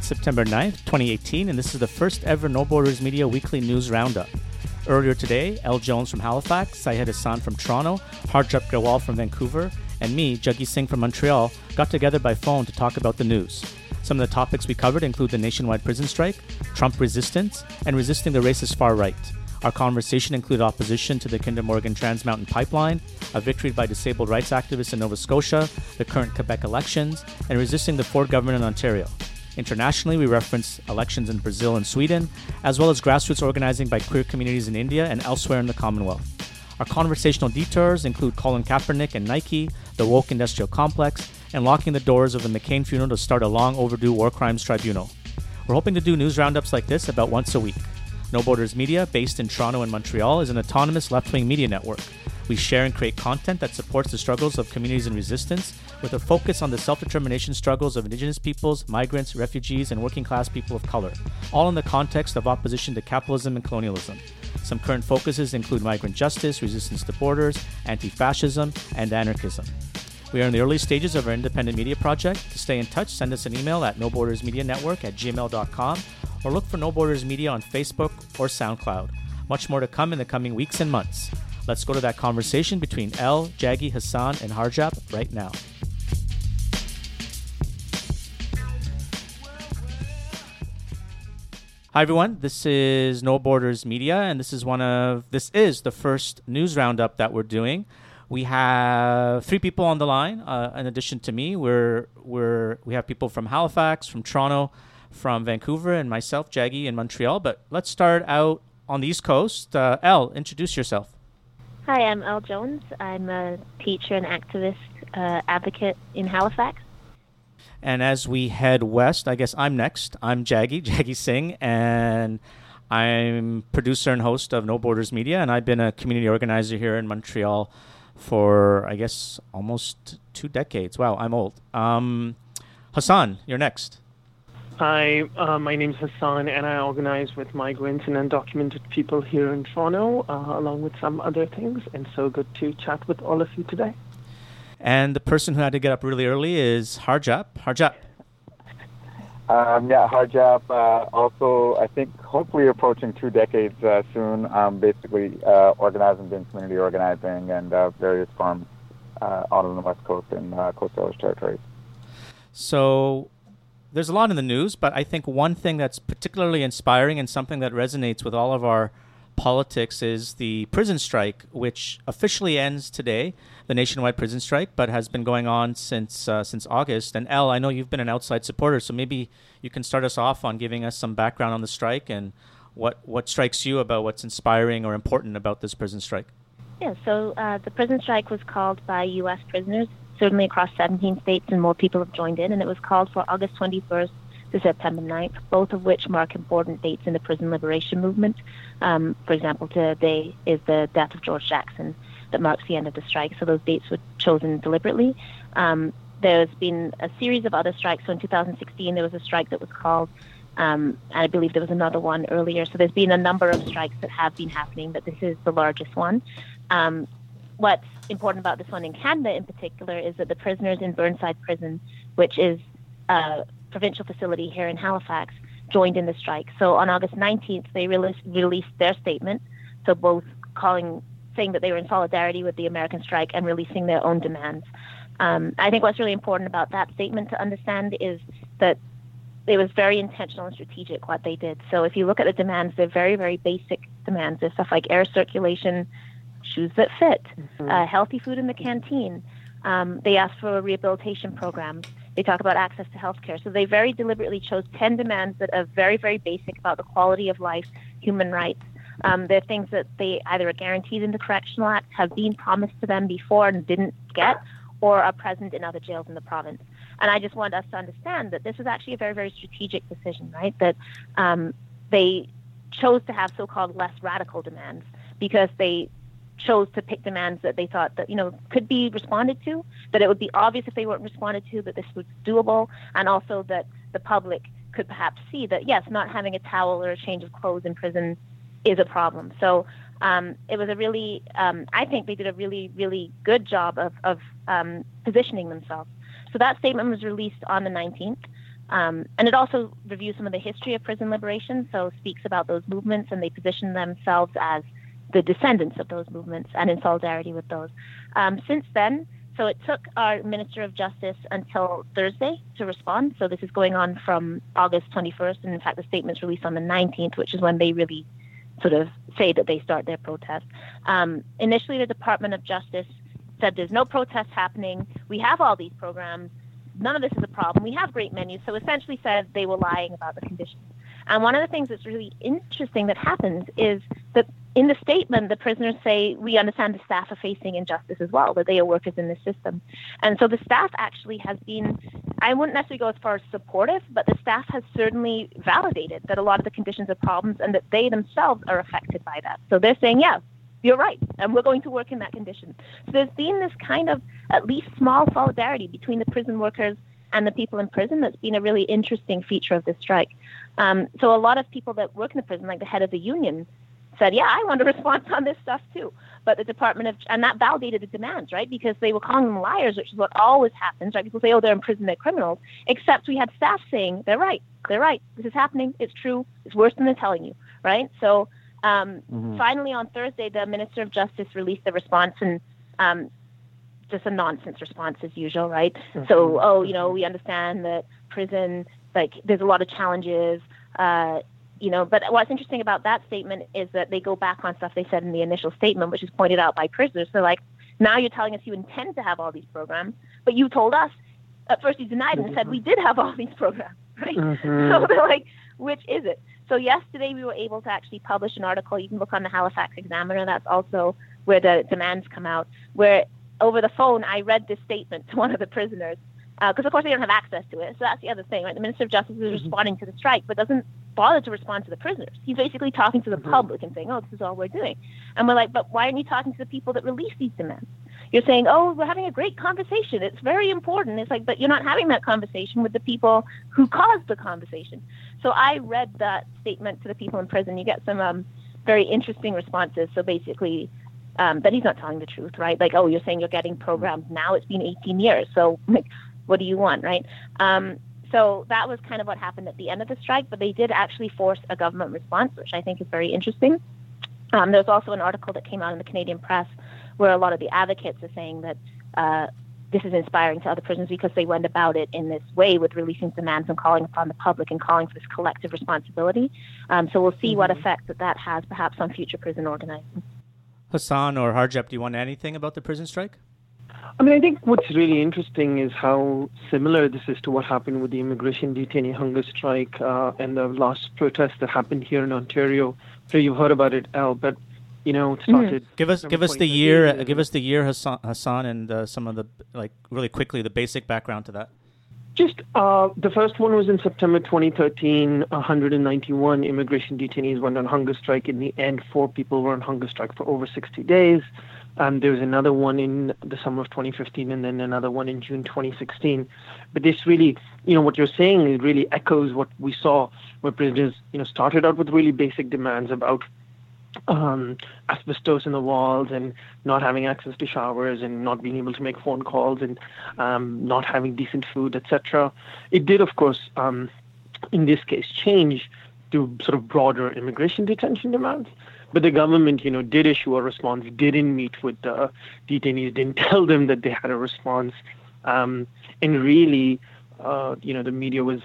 It's September 9th, 2018, and this is the first ever No Borders Media weekly news roundup. Earlier today, El Jones from Halifax, Syed Hussan from Toronto, Harjap Grewal from Vancouver, and me, Jaggi Singh from Montreal, got together by phone to talk about the news. Some of the topics we covered include the nationwide prison strike, Trump resistance, and resisting the racist far right. Our conversation included opposition to the Kinder Morgan Trans Mountain Pipeline, a victory by disabled rights activists in Nova Scotia, the current Quebec elections, and resisting the Ford government in Ontario. Internationally, we reference elections in Brazil and Sweden, as well as grassroots organizing by queer communities in India and elsewhere in the Commonwealth. Our conversational detours include Colin Kaepernick and Nike, the woke industrial complex, and locking the doors of the McCain funeral to start a long overdue war crimes tribunal. We're hoping to do news roundups like this about once a week. No Borders Media, based in Toronto and Montreal, is an autonomous left wing media network. We share and create content that supports the struggles of communities in resistance with a focus on the self determination struggles of Indigenous peoples, migrants, refugees, and working class people of color, all in the context of opposition to capitalism and colonialism. Some current focuses include migrant justice, resistance to borders, anti fascism, and anarchism. We are in the early stages of our independent media project. To stay in touch, send us an email at nobordersmedianetwork at gmail.com or look for No Borders Media on Facebook or SoundCloud. Much more to come in the coming weeks and months. Let's go to that conversation between El, Jaggi, Hussan, and Harjap right now. Hi everyone, this is No Borders Media, and this is one of this is the first news roundup that we're doing. We have three people on the line. Uh, in addition to me, we're we're we have people from Halifax, from Toronto, from Vancouver, and myself, Jaggi, in Montreal. But let's start out on the East Coast. Uh, introduce yourself. Hi, I'm El Jones. I'm a teacher and activist uh, advocate in Halifax. And as we head west, I guess I'm next. I'm Jaggi, Jaggi Singh, and I'm producer and host of No Borders Media, and I've been a community organizer here in Montreal for, I guess, almost two decades. Wow, I'm old. Um, Hussan, you're next. Hi, uh, my name is Hussan, and I organize with migrants and undocumented people here in Toronto, uh, along with some other things. And so good to chat with all of you today. And the person who had to get up really early is Harjap. Harjap. Um, yeah, Harjap. Uh, also, I think hopefully approaching two decades uh, soon. Um, basically, uh, organizing, doing community organizing, and uh, various farms uh, out on the west coast and uh, Coast Salish territories. So, there's a lot in the news, but I think one thing that's particularly inspiring and something that resonates with all of our politics is the prison strike, which officially ends today, the nationwide prison strike, but has been going on since uh, since August. And El, I know you've been an outside supporter, so maybe you can start us off on giving us some background on the strike and what what strikes you about what's inspiring or important about this prison strike. Yeah, so uh, the prison strike was called by U.S. prisoners, certainly across 17 states, and more people have joined in. And it was called for August 21st to September 9th, both of which mark important dates in the prison liberation movement. Um, for example, today is the death of George Jackson that marks the end of the strike, so those dates were chosen deliberately. Um, there's been a series of other strikes. So in 2016, there was a strike that was called, um, and I believe there was another one earlier. So there's been a number of strikes that have been happening, but this is the largest one. Um, what's important about this one in Canada in particular is that the prisoners in Burnside Prison, which is a provincial facility here in Halifax joined in the strike. So on August 19th, they released, released their statement. So both calling, saying that they were in solidarity with the American strike and releasing their own demands. Um, I think what's really important about that statement to understand is that it was very intentional and strategic what they did. So if you look at the demands, they're very, very basic demands. There's stuff like air circulation, shoes that fit, mm-hmm. uh, healthy food in the canteen. Um, they asked for a rehabilitation program. They talk about access to health care. So they very deliberately chose 10 demands that are very, very basic about the quality of life, human rights. Um, they're things that they either are guaranteed in the Correctional Act, have been promised to them before and didn't get, or are present in other jails in the province. And I just want us to understand that this was actually a very, very strategic decision, right? That um, they chose to have so-called less radical demands because they chose to pick demands that they thought that you know could be responded to, that it would be obvious if they weren't responded to that this was doable, and also that the public could perhaps see that yes, not having a towel or a change of clothes in prison is a problem. So um, it was a really, um, I think they did a really, really good job of, of um, positioning themselves. So that statement was released on the 19th. Um, and it also reviews some of the history of prison liberation, so speaks about those movements, and they position themselves as the descendants of those movements and in solidarity with those. Um, since then, so it took our Minister of Justice until Thursday to respond. So this is going on from August 21st, and in fact, the statement's released on the 19th, which is when they really sort of say that they start their protest. Um, initially, the Department of Justice said there's no protests happening. We have all these programs. None of this is a problem. We have great menus. So essentially said they were lying about the conditions. And one of the things that's really interesting that happens is that in the statement, the prisoners say, we understand the staff are facing injustice as well, that they are workers in the system. And so the staff actually has been, I wouldn't necessarily go as far as supportive, but the staff has certainly validated that a lot of the conditions are problems and that they themselves are affected by that. So they're saying, yeah, you're right, and we're going to work in that condition. So there's been this kind of at least small solidarity between the prison workers and the people in prison that's been a really interesting feature of this strike. Um, so a lot of people that work in the prison, like the head of the union, said, "Yeah, I want a response on this stuff too." But the Department of and that validated the demands, right? Because they were calling them liars, which is what always happens, right? People say, "Oh, they're in prison, they're criminals," except we had staff saying, "They're right, they're right. This is happening. It's true. It's worse than they're telling you," right? So um, mm-hmm. finally, on Thursday, the Minister of Justice released the response and. Um, just a nonsense response as usual, right? Mm-hmm. So, oh, you know, we understand that prison, like, there's a lot of challenges. Uh, you know, but what's interesting about that statement is that they go back on stuff they said in the initial statement, which is pointed out by prisoners. So, like, now you're telling us you intend to have all these programs, but you told us at first you denied and said we did have all these programs, right? Mm-hmm. So they're like, which is it? So yesterday we were able to actually publish an article. You can look on the Halifax Examiner. That's also where the demands come out. Where over the phone I read this statement to one of the prisoners because uh, of course they don't have access to it. So that's the other thing, right? The Minister of Justice is mm-hmm. responding to the strike, but doesn't bother to respond to the prisoners. He's basically talking to the mm-hmm. public and saying, "Oh, this is all we're doing," and we're like, "But why aren't you talking to the people that release these demands?" You're saying, "Oh, we're having a great conversation. It's very important." It's like, but you're not having that conversation with the people who caused the conversation. So I read that statement to the people in prison. You get some um, very interesting responses. So basically, um, that he's not telling the truth, right? Like, oh, you're saying you're getting programs now. It's been 18 years. So, like, what do you want, right? Um, so that was kind of what happened at the end of the strike, but they did actually force a government response, which I think is very interesting. Um, there's also an article that came out in the Canadian press where a lot of the advocates are saying that uh, this is inspiring to other prisons because they went about it in this way with releasing demands and calling upon the public and calling for this collective responsibility. Um, so we'll see mm-hmm. what effect that that has perhaps on future prison organizing. Hussan or Harjap, do you want anything about the prison strike? I mean, I think what's really interesting is how similar this is to what happened with the immigration detainee hunger strike uh, and the last protest that happened here in Ontario. So you've heard about it, El, but you know, it mm-hmm. started. Mm-hmm. Give us, give us the year. Uh, give us the year, Hussan, Hussan and uh, some of the like really quickly the basic background to that. Just uh, the first one was in September 2013. 191 immigration detainees went on hunger strike. In the end, four people were on hunger strike for over 60 days. Um, there was another one in the summer of 2015 and then another one in June 2016. But this really, you know, what you're saying it really echoes what we saw where prisoners, you know, started out with really basic demands about um, asbestos in the walls and not having access to showers and not being able to make phone calls and um, not having decent food, etc. It did, of course, um, in this case, change to sort of broader immigration detention demands. But the government, you know, did issue a response, didn't meet with the detainees, didn't tell them that they had a response. Um, and really, uh, you know, the media was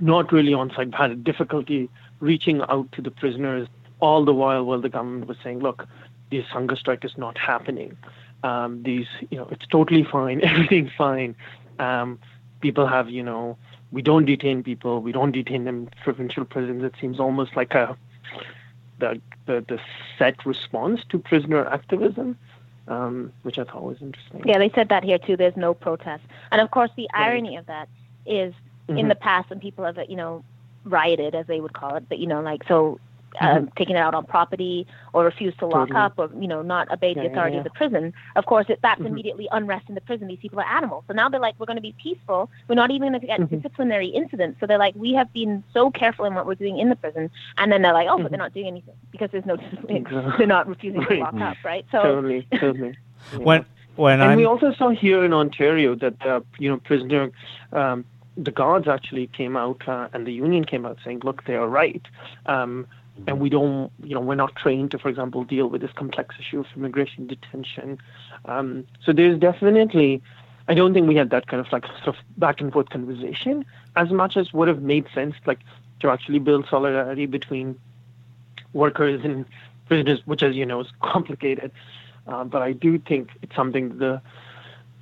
not really on site, had a difficulty reaching out to the prisoners, all the while while the government was saying, look, this hunger strike is not happening. Um, these, you know, it's totally fine, everything's fine. Um, people have, you know, we don't detain people, we don't detain them in provincial prisons. It seems almost like a the, the, the set response to prisoner activism, um, which I thought was interesting. Yeah, they said that here too. There's no protest, and of course, the right. irony of that is mm-hmm. in the past when people have you know rioted, as they would call it, but you know, like so mm-hmm. Um, taking it out on property or refuse to lock totally. up or you know not obey the authority yeah, yeah. of the prison of course it, that's mm-hmm. immediately unrest in the prison these people are animals so now they're like we're going to be peaceful we're not even going to get mm-hmm. disciplinary incidents so they're like we have been so careful in what we're doing in the prison and then they're like oh but they're mm-hmm. not doing anything because there's no discipline they're not refusing to lock up right so totally totally when when and I'm... we also saw here in Ontario that uh, you know prisoner um, the guards actually came out uh, and the union came out saying, look, they are right. Um, and we don't, you know, we're not trained to, for example, deal with this complex issue of immigration detention. Um, so there's definitely, I don't think we had that kind of like sort of back and forth conversation as much as would have made sense, like to actually build solidarity between workers and prisoners, which, as you know, is complicated. Uh, but I do think it's something the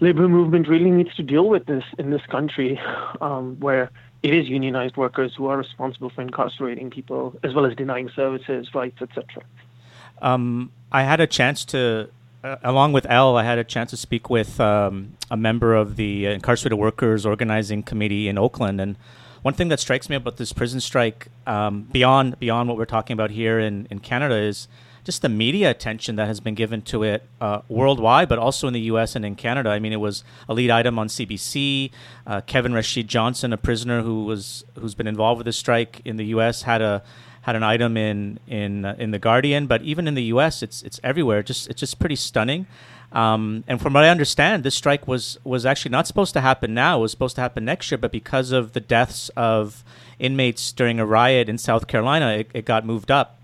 labor movement really needs to deal with this in this country, um, where it is unionized workers who are responsible for incarcerating people as well as denying services, rights, etc. Um, I had a chance to, uh, along with El, I had a chance to speak with um, a member of the Incarcerated Workers Organizing Committee in Oakland, and one thing that strikes me about this prison strike, um, beyond beyond what we're talking about here in, in Canada, is just the media attention that has been given to it uh, worldwide, but also in the U.S. and in Canada. I mean, it was a lead item on CBC. Uh, Kevin Rashid Johnson, a prisoner who was who's been involved with the strike in the U.S., had a had an item in in uh, in the Guardian. But even in the U.S., it's it's everywhere. Just it's just pretty stunning. Um, and from what I understand, this strike was was actually not supposed to happen now. It was supposed to happen next year, but because of the deaths of inmates during a riot in South Carolina, it, it got moved up.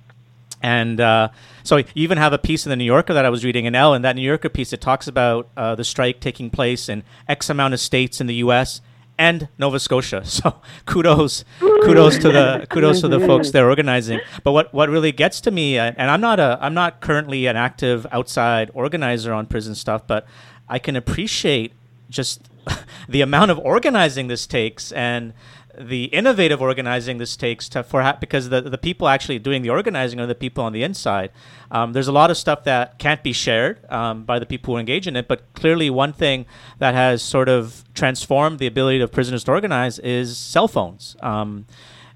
And uh, so you even have a piece in the New Yorker that I was reading in El. In that New Yorker piece, it talks about uh, the strike taking place in X amount of states in the U.S. and Nova Scotia. So kudos, kudos to the kudos to the folks there organizing. But what, what really gets to me, uh, and I'm not a I'm not currently an active outside organizer on prison stuff, but I can appreciate just the amount of organizing this takes and the innovative organizing this takes to for ha- because the the people actually doing the organizing are the people on the inside. Um, there's a lot of stuff that can't be shared um, by the people who engage in it, but clearly one thing that has sort of transformed the ability of prisoners to organize is cell phones. Um,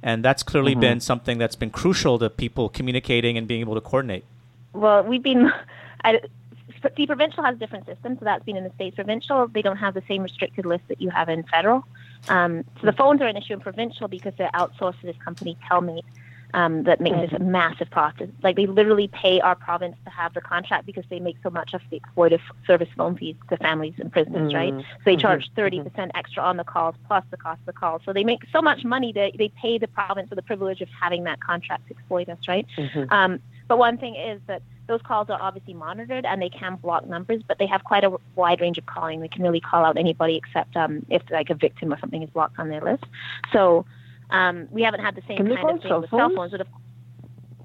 and that's clearly mm-hmm. been something that's been crucial to people communicating and being able to coordinate. Well, we've been. I, the provincial has a different system, so that's been in the states. Provincial, they don't have the same restricted list that you have in federal. Um, so the phones are an issue in provincial because they're outsourced to this company, Telmate, um, that makes this massive profit. Like they literally pay our province to have the contract because they make so much of the exploitive service phone fees to families and prisoners, mm-hmm. right? So they charge 30% mm-hmm. extra on the calls plus the cost of the calls. So they make so much money that they pay the province for the privilege of having that contract to exploit us, right? Mm-hmm. Um, but one thing is that those calls are obviously monitored and they can block numbers, but they have quite a wide range of calling. They can really call out anybody except um, if like a victim or something is blocked on their list. So um, we haven't had the same can kind of thing with cell phones. But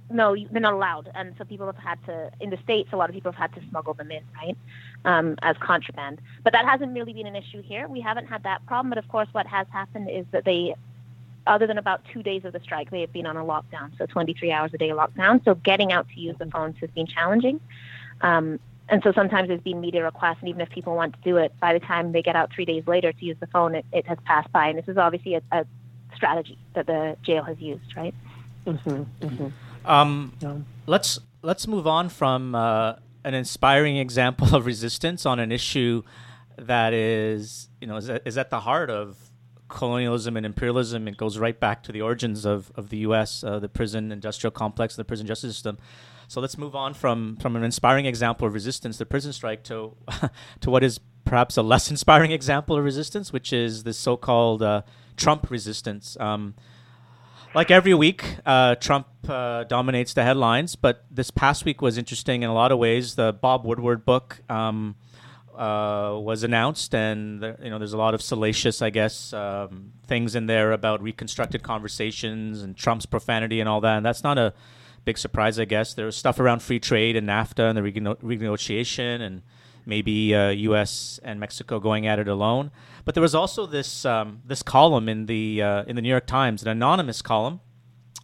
no, they're not allowed, and so people have had to. In the states, a lot of people have had to smuggle them in, right, um, as contraband. But that hasn't really been an issue here. We haven't had that problem. But of course, what has happened is that they other than about two days of the strike, they have been on a lockdown, so 23 hours a day lockdown. So getting out to use the phones has been challenging. Um, and so sometimes there's been media requests, and even if people want to do it, by the time they get out three days later to use the phone, it, it has passed by. And this is obviously a, a strategy that the jail has used, right? Mm-hmm, mm-hmm. Um, yeah. Let's let's move on from uh, an inspiring example of resistance on an issue that is, you know, is, is at the heart of colonialism and imperialism. It goes right back to the origins of, of the U.S., uh, the prison industrial complex, the prison justice system. So let's move on from, from an inspiring example of resistance, the prison strike, to to what is perhaps a less inspiring example of resistance, which is the so-called uh, Trump resistance. Um, like every week, uh, Trump uh, dominates the headlines, but this past week was interesting in a lot of ways. The Bob Woodward book. Um, uh, was announced, and you know there's a lot of salacious, I guess, um, things in there about reconstructed conversations and Trump's profanity and all that. And that's not a big surprise, I guess. There was stuff around free trade and NAFTA and the renegotiation, and maybe uh, U.S. and Mexico going at it alone. But there was also this um, this column in the uh, in the New York Times, an anonymous column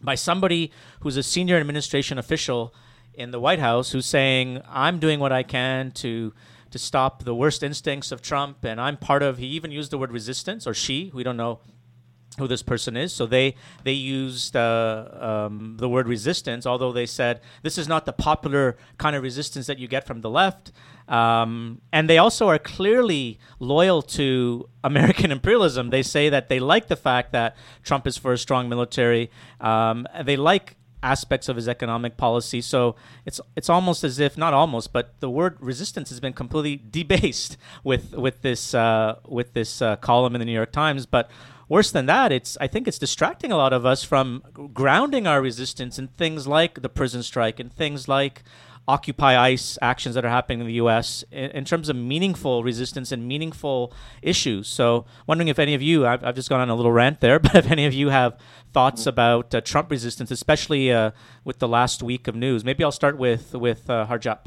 by somebody who's a senior administration official in the White House, who's saying, "I'm doing what I can to." To stop the worst instincts of Trump. And I'm part of, he even used the word resistance, or she, we don't know who this person is. So they they used uh, um, the word resistance, although they said this is not the popular kind of resistance that you get from the left. Um, and they also are clearly loyal to American imperialism. They say that they like the fact that Trump is for a strong military. Um, they like aspects of his economic policy. So it's it's almost as if not almost, but the word resistance has been completely debased with with this uh, with this uh, column in the New York Times. But worse than that, it's I think it's distracting a lot of us from grounding our resistance in things like the prison strike and things like Occupy ICE actions that are happening in the U.S. in, in terms of meaningful resistance and meaningful issues. So, wondering if any of you, I've, I've just gone on a little rant there, but if any of you have thoughts mm-hmm. about uh, Trump resistance, especially uh, with the last week of news. Maybe I'll start with with uh, Harjap.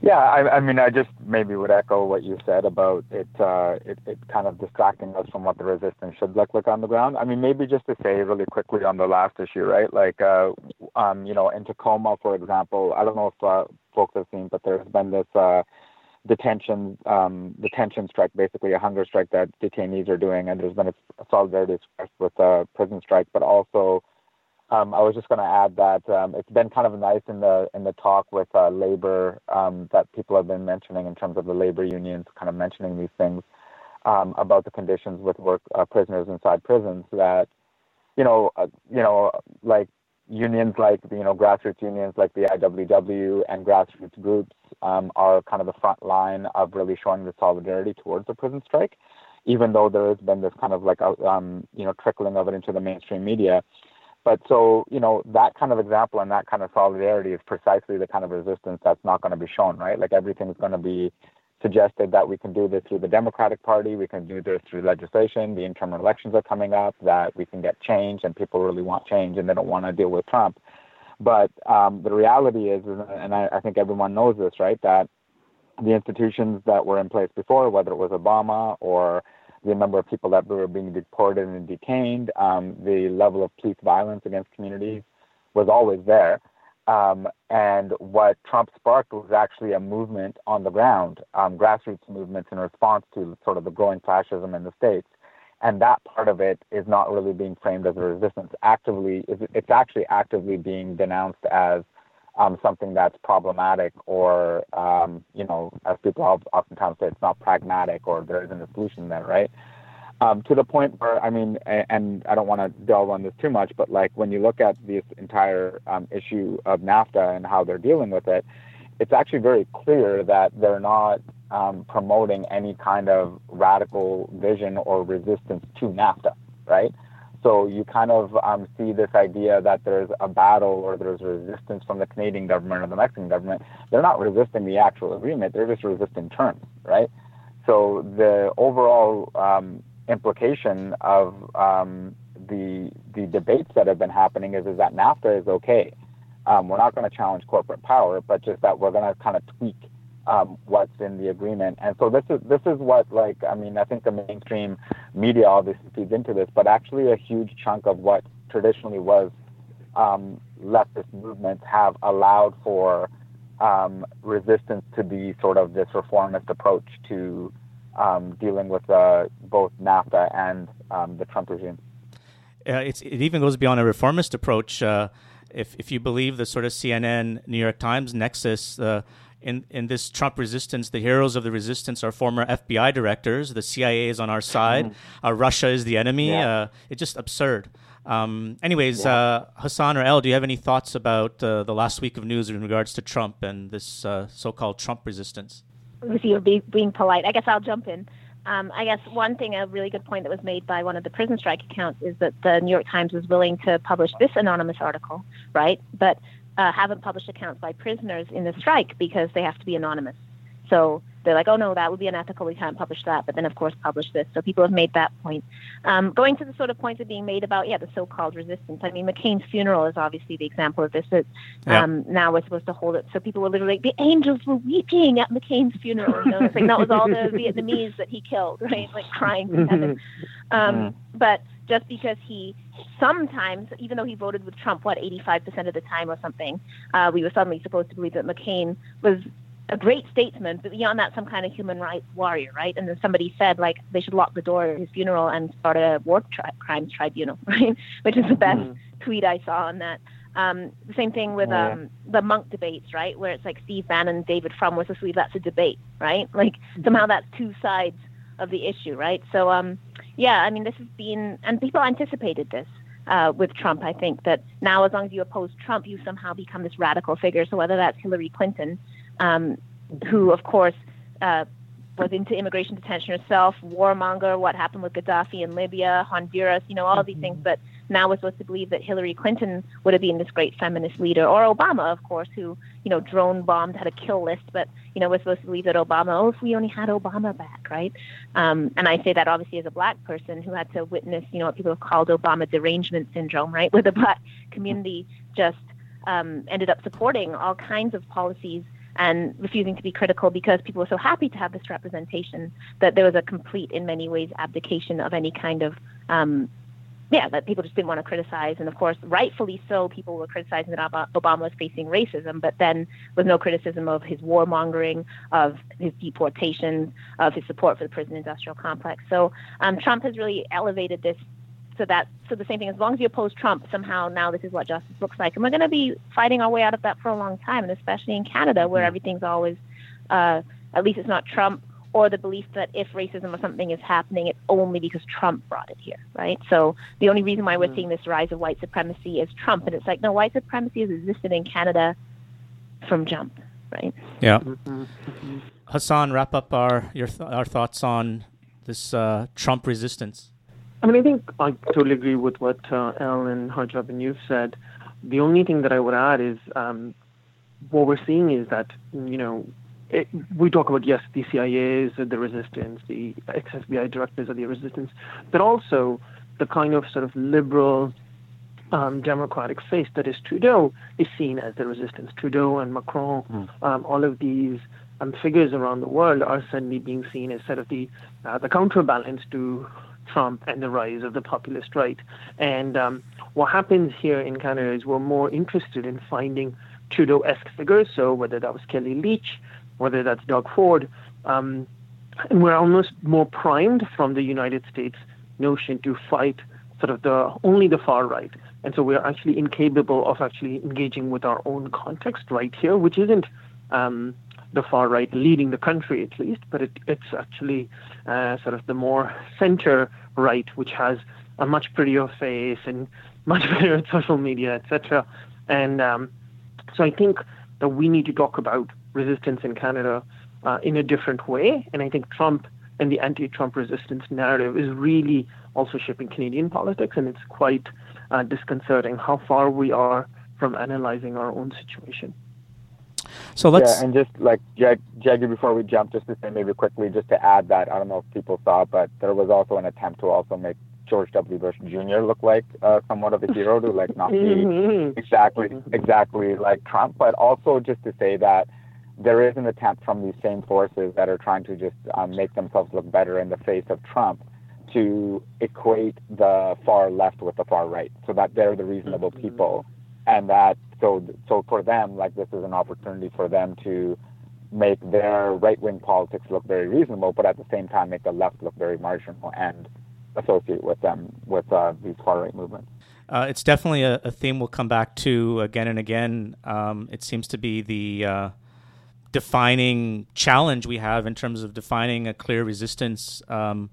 Yeah, I, I, mean, I just maybe would echo what you said about it, uh, it, it kind of distracting us from what the resistance should look like on the ground. I mean, maybe just to say really quickly on the last issue, right? Like, uh, um, you know, in Tacoma, for example, I don't know if uh, folks have seen, but there's been this uh, detention um, detention strike, basically a hunger strike that detainees are doing, and there's been a solidarity expressed with a prison strike, but also I was just going to add that um, it's been kind of nice in the in the talk with uh, labor um, that people have been mentioning in terms of the labor unions, kind of mentioning these things um, about the conditions with work uh, prisoners inside prisons. That you know, uh, you know, like unions like you know grassroots unions like the IWW and grassroots groups um, are kind of the front line of really showing the solidarity towards the prison strike, even though there has been this kind of like um, you know trickling of it into the mainstream media. But so, you know, that kind of example and that kind of solidarity is precisely the kind of resistance that's not going to be shown, right? Like everything's going to be suggested that we can do this through the Democratic Party, we can do this through legislation, the interim elections are coming up, that we can get change and people really want change and they don't want to deal with Trump. But um, the reality is, and I, I think everyone knows this, right, that the institutions that were in place before, whether it was Obama or the number of people that were being deported and detained, um, the level of police violence against communities was always there. Um, and what Trump sparked was actually a movement on the ground, um, grassroots movements in response to sort of the growing fascism in the states. And that part of it is not really being framed as a resistance. Actively, it's actually actively being denounced as um, something that's problematic or, um, you know, as people oftentimes say, it's not pragmatic or there isn't a solution there, right? Um, to the point where, I mean, and I don't want to delve on this too much, but like when you look at this entire um, issue of NAFTA and how they're dealing with it, it's actually very clear that they're not um, promoting any kind of radical vision or resistance to NAFTA, right? So you kind of um, see this idea that there's a battle or there's resistance from the Canadian government or the Mexican government. They're not resisting the actual agreement; they're just resisting terms, right? So the overall um, implication of um, the the debates that have been happening is is that NAFTA is okay. Um, we're not going to challenge corporate power, but just that we're going to kind of tweak um, what's in the agreement. And so this is this is what like I mean I think the mainstream media obviously feeds into this, but actually a huge chunk of what traditionally was um, leftist movements have allowed for um, resistance to be sort of this reformist approach to um, dealing with uh, both NAFTA and um, the Trump regime. Uh, it even goes beyond a reformist approach. Uh, if if you believe the sort of CNN, New York Times nexus, in in this Trump resistance, the heroes of the resistance are former FBI directors. The CIA is on our side. Mm. Uh, Russia is the enemy. Yeah. Uh, it's just absurd. Um, anyways, yeah. uh, Hussan or El, do you have any thoughts about uh, the last week of news in regards to Trump and this uh, so-called Trump resistance? Lucy, you're being polite. I guess I'll jump in. Um, I guess one thing, a really good point that was made by one of the prison strike accounts is that the New York Times was willing to publish this anonymous article, right? But uh, haven't published accounts by prisoners in the strike because they have to be anonymous. So they're like, oh no, that would be unethical. We can't publish that. But then, of course, publish this. So people have made that point. Um, going to the sort of points that are being made about, yeah, the so-called resistance. I mean, McCain's funeral is obviously the example of this. That um, yeah. now we're supposed to hold it. So people were literally like, the angels were weeping at McCain's funeral. You know, it's like that was all the Vietnamese that he killed, right? Like crying to heaven. Um, but just because he sometimes, even though he voted with Trump, what, 85% of the time or something, uh, we were suddenly supposed to believe that McCain was a great statesman, but beyond that, some kind of human rights warrior, right? And then somebody said, like, they should lock the door at his funeral and start a war tri- crimes tribunal, right? Which is the best mm. tweet I saw on that. Um, the same thing with yeah. um, the Munk debates, right? Where it's like Steve Bannon, David Frum was asleep. That's a debate, right? Like somehow that's two sides of the issue, right? So, um, yeah, I mean, this has been, and people anticipated this uh, with Trump. I think that now, as long as you oppose Trump, you somehow become this radical figure. So whether that's Hillary Clinton, um, who of course uh, was into immigration detention herself, warmonger, what happened with Gaddafi in Libya, Honduras, you know, all of these things. Mm-hmm. Now we're supposed to believe that Hillary Clinton would have been this great feminist leader, or Obama, of course, who, you know, drone bombed, had a kill list. But, you know, we're supposed to believe that Obama, oh, if we only had Obama back, right? Um, and I say that obviously as a black person who had to witness, you know, what people have called Obama derangement syndrome, right? Where the black community just um, ended up supporting all kinds of policies and refusing to be critical because people were so happy to have this representation that there was a complete, in many ways, abdication of any kind of um, yeah, that people just didn't want to criticize. And of course, rightfully so, people were criticizing that Obama was facing racism, but then with no criticism of his warmongering, of his deportations, of his support for the prison industrial complex. So um, Trump has really elevated this so that so the same thing as long as you oppose Trump somehow now this is what justice looks like and we're going to be fighting our way out of that for a long time and especially in Canada where mm-hmm. everything's always uh, at least it's not Trump or the belief that if racism or something is happening it's only because Trump brought it here right so the only reason why we're mm-hmm. seeing this rise of white supremacy is Trump and it's like no white supremacy has existed in Canada from jump right yeah mm-hmm. mm-hmm. Hussan wrap up our your th- our thoughts on this uh, Trump resistance I mean, I think I totally agree with what uh, El and Harjap and you've said. The only thing that I would add is um, what we're seeing is that, you know, it, we talk about, yes, the CIA is the resistance, the ex-FBI directors are the resistance, but also the kind of sort of liberal um, democratic face that is Trudeau is seen as the resistance. Trudeau and Macron, mm. um, all of these um, figures around the world are suddenly being seen as sort of the uh, the counterbalance to Trump and the rise of the populist right. And um, what happens here in Canada is we're more interested in finding Trudeau-esque figures. So whether that was Kellie Leitch, whether that's Doug Ford, um, and we're almost more primed from the United States notion to fight sort of the only the far right. And so we're actually incapable of actually engaging with our own context right here, which isn't um, the far right leading the country at least, but it, it's actually uh, sort of the more center right, which has a much prettier face and much better social media, etc. And um, so I think that we need to talk about resistance in Canada uh, in a different way. And I think Trump and the anti-Trump resistance narrative is really also shaping Canadian politics, and it's quite uh, disconcerting how far we are from analyzing our own situation. So let's. Yeah, and just like Jag, Jaggi, before we jump, just to say maybe quickly, just to add that I don't know if people saw, but there was also an attempt to also make George W. Bush Jr. look like uh, somewhat of a hero to like not be mm-hmm. exactly exactly like Trump, but also just to say that there is an attempt from these same forces that are trying to just um, make themselves look better in the face of Trump to equate the far left with the far right, so that they're the reasonable mm-hmm. people, and that so so for them, like this is an opportunity for them to make their right wing politics look very reasonable, but at the same time make the left look very marginal and associate with them with uh, these far right movements. Uh, it's definitely a, a, theme we'll come back to again and again. Um, it seems to be the uh, defining challenge we have in terms of defining a clear resistance um,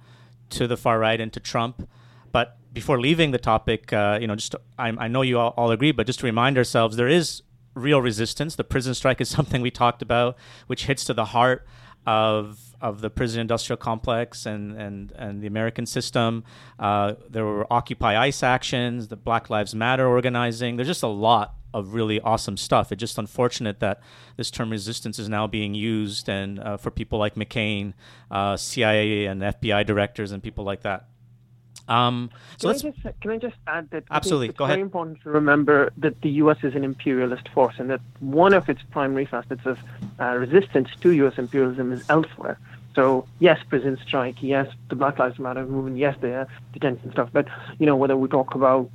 to the far right and to Trump. But before leaving the topic, uh, you know, just I, I, know you all, all, agree, but just to remind ourselves, there is real resistance. The prison strike is something we talked about, which hits to the heart of of the prison industrial complex and and and the American system. Uh, there were Occupy ICE actions, the Black Lives Matter organizing. There's just a lot of really awesome stuff. It's just unfortunate that this term resistance is now being used and uh, for people like McCain, uh, CIA and FBI directors and people like that. Um, so can, I just, can I just add that absolutely it's go very ahead. important to remember that the U.S. is an imperialist force, and that one of its primary facets of uh, resistance to U.S. imperialism is elsewhere. So yes, prison strike, yes, the Black Lives Matter movement, yes, the detention stuff. But you know, whether we talk about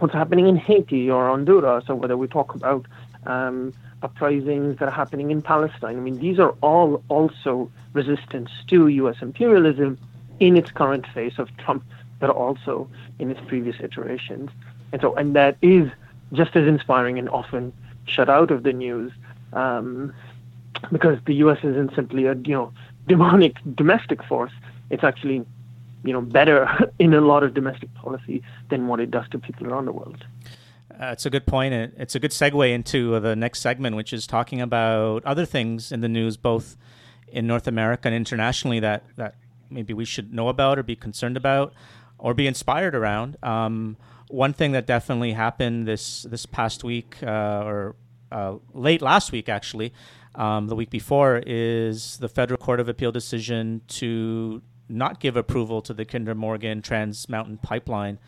what's happening in Haiti or Honduras, or whether we talk about um, uprisings that are happening in Palestine, I mean, these are all also resistance to U.S. imperialism in its current phase of Trump but also in its previous iterations. And so, and that is just as inspiring and often shut out of the news um, because the U.S. isn't simply a you know demonic domestic force. It's actually you know better in a lot of domestic policy than what it does to people around the world. Uh, it's a good point. It's a good segue into the next segment, which is talking about other things in the news, both in North America and internationally that that maybe we should know about or be concerned about or be inspired around. Um, one thing that definitely happened this this past week uh, or uh, late last week actually um, the week before is the federal court of appeal decision to not give approval to the kinder morgan trans mountain pipeline.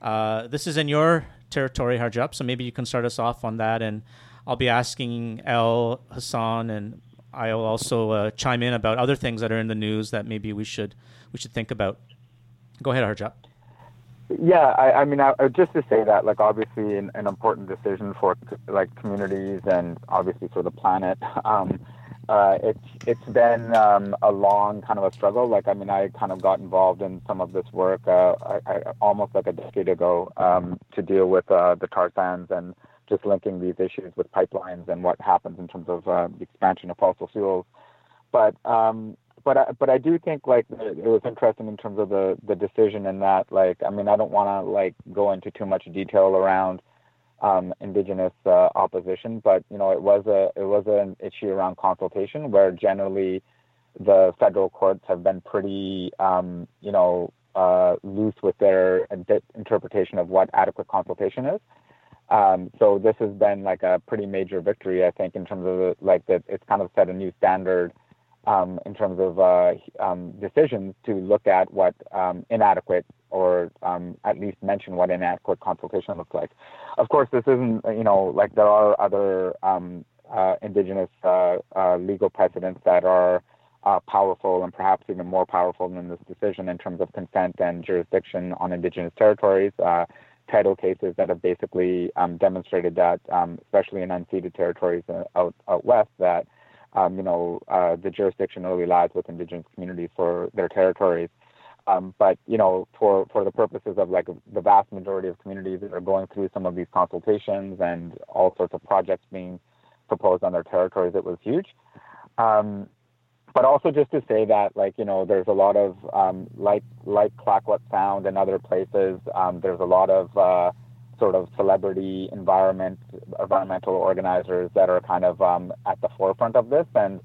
Uh, this is in your territory harjap so maybe you can start us off on that. And i'll be asking el hussan and i'll also uh, chime in about other things that are in the news that maybe we should we should think about. Go ahead harjap yeah, I, I mean, I, just to say that, like, obviously, an, an important decision for like communities and obviously for the planet. Um, uh, it's it's been um, a long kind of a struggle. Like, I mean, I kind of got involved in some of this work uh, I, I, almost like a decade ago um, to deal with uh, the tar sands and just linking these issues with pipelines and what happens in terms of uh, the expansion of fossil fuels. But um, but I, but I do think like it was interesting in terms of the the decision in that like I mean I don't want to like go into too much detail around um, indigenous uh, opposition, but you know it was a it was an issue around consultation where generally the federal courts have been pretty um, you know uh, loose with their interpretation of what adequate consultation is. Um, so this has been like a pretty major victory, I think, in terms of the, like that it's kind of set a new standard um, in terms of uh, um, decisions to look at what um, inadequate or um, at least mention what inadequate consultation looks like. Of course, this isn't, you know, like there are other um, uh, indigenous uh, uh, legal precedents that are uh, powerful and perhaps even more powerful than this decision in terms of consent and jurisdiction on indigenous territories. Uh, title cases that have basically um, demonstrated that, especially in unceded territories out, out west, that you know, uh, the jurisdiction really lies with indigenous communities for their territories. Um, but you know, for for the purposes of like the vast majority of communities that are going through some of these consultations and all sorts of projects being proposed on their territories, it was huge. Um, but also just to say that like you know, there's a lot of um, like like Clayoquot Sound and other places. Um, there's a lot of uh, sort of celebrity environment environmental organizers that are kind of um, at the forefront of this. And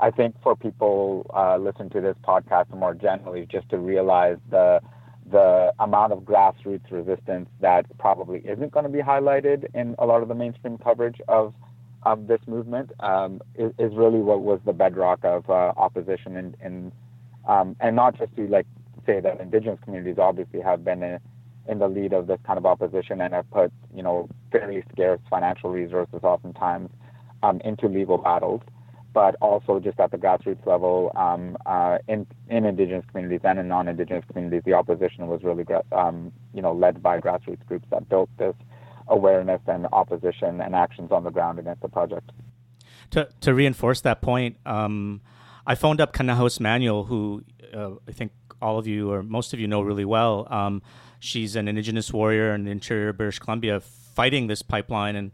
I think for people uh, listening to this podcast more generally, just to realize the the amount of grassroots resistance that probably isn't going to be highlighted in a lot of the mainstream coverage of of this movement um, is, is, really what was the bedrock of uh, opposition. And and um, and not just to like say that indigenous communities obviously have been a, in the lead of this kind of opposition and have put, you know, fairly scarce financial resources oftentimes um, into legal battles, but also just at the grassroots level um, uh, in, in indigenous communities and in non-indigenous communities, the opposition was really, um, you know, led by grassroots groups that built this awareness and opposition and actions on the ground against the project. To, to reinforce that point, um, I phoned up Kanahus Manuel, who uh, I think all of you or most of you know really well. She's an indigenous warrior in the interior of British Columbia fighting this pipeline. And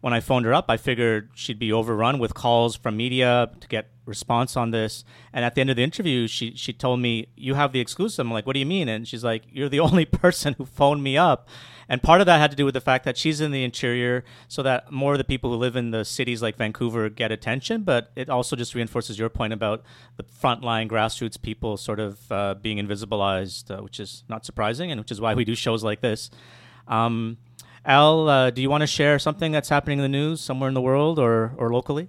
when I phoned her up, I figured she'd be overrun with calls from media to get response on this. And at the end of the interview, she she told me, "You have the exclusive." I'm like, "What do you mean?" And she's like, "You're the only person who phoned me up." And part of that had to do with the fact that she's in the interior, so that more of the people who live in the cities like Vancouver get attention. But it also just reinforces your point about the frontline grassroots people sort of uh, being invisibilized, uh, which is not surprising, and which is why we do shows like this. Um, El, uh, do you want to share something that's happening in the news somewhere in the world or, or locally?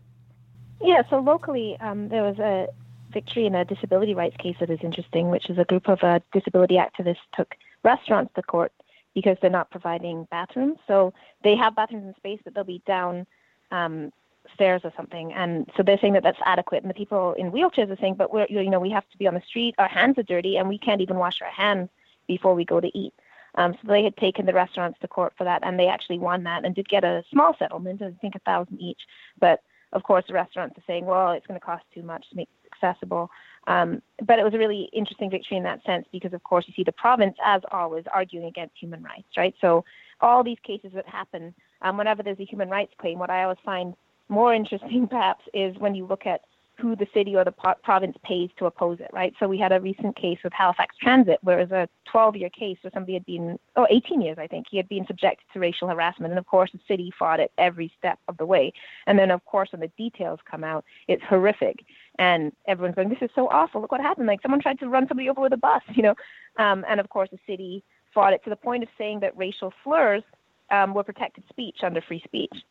Yeah, so locally, um, there was a victory in a disability rights case that is interesting, which is a group of uh, disability activists took restaurants to court because they're not providing bathrooms. So they have bathrooms in space, but they'll be down um, stairs or something. And so they're saying that that's adequate. And the people in wheelchairs are saying, but we're, you know, we have to be on the street. Our hands are dirty, and we can't even wash our hands before we go to eat. Um, so they had taken the restaurants to court for that, and they actually won that and did get a small settlement, I think a thousand each. But of course, the restaurants are saying, well, it's going to cost too much to make it accessible. Um, but it was a really interesting victory in that sense because, of course, you see the province, as always, arguing against human rights, right? So all these cases that happen, um, whenever there's a human rights claim, what I always find more interesting, perhaps, is when you look at who the city or the province pays to oppose it, right? So we had a recent case with Halifax Transit where it was a 12 year case where somebody had been, oh, 18 years, I think, he had been subjected to racial harassment. And of course, the city fought it every step of the way. And then, of course, when the details come out, it's horrific. And everyone's going, "This is so awful! Look what happened! Like someone tried to run somebody over with a bus," you know. Um, and of course, the city fought it to the point of saying that racial slurs um, were protected speech under free speech.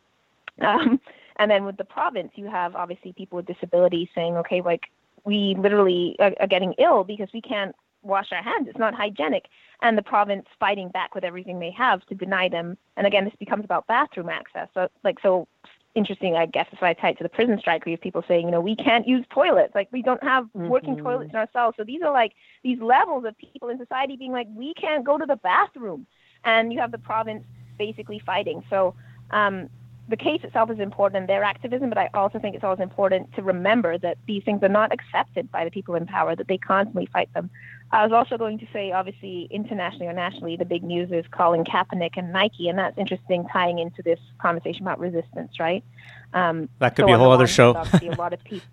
Um, and then with the province, you have obviously people with disabilities saying, "Okay, like we literally are, are getting ill because we can't wash our hands. It's not hygienic." And the province fighting back with everything they have to deny them. And again, this becomes about bathroom access. So, like, so interesting, I guess, if I tie it to the prison strike, we have people saying, you know, we can't use toilets. Like, we don't have working mm-hmm. toilets in ourselves. So these are like these levels of people in society being like, we can't go to the bathroom. And you have the province basically fighting. So um, the case itself is important in their activism, but I also think it's always important to remember that these things are not accepted by the people in power, that they constantly fight them. I was also going to say, obviously, internationally or nationally, the big news is Colin Kaepernick and Nike, and that's interesting tying into this conversation about resistance, right? Um, that could so be a whole other show. A lot of people,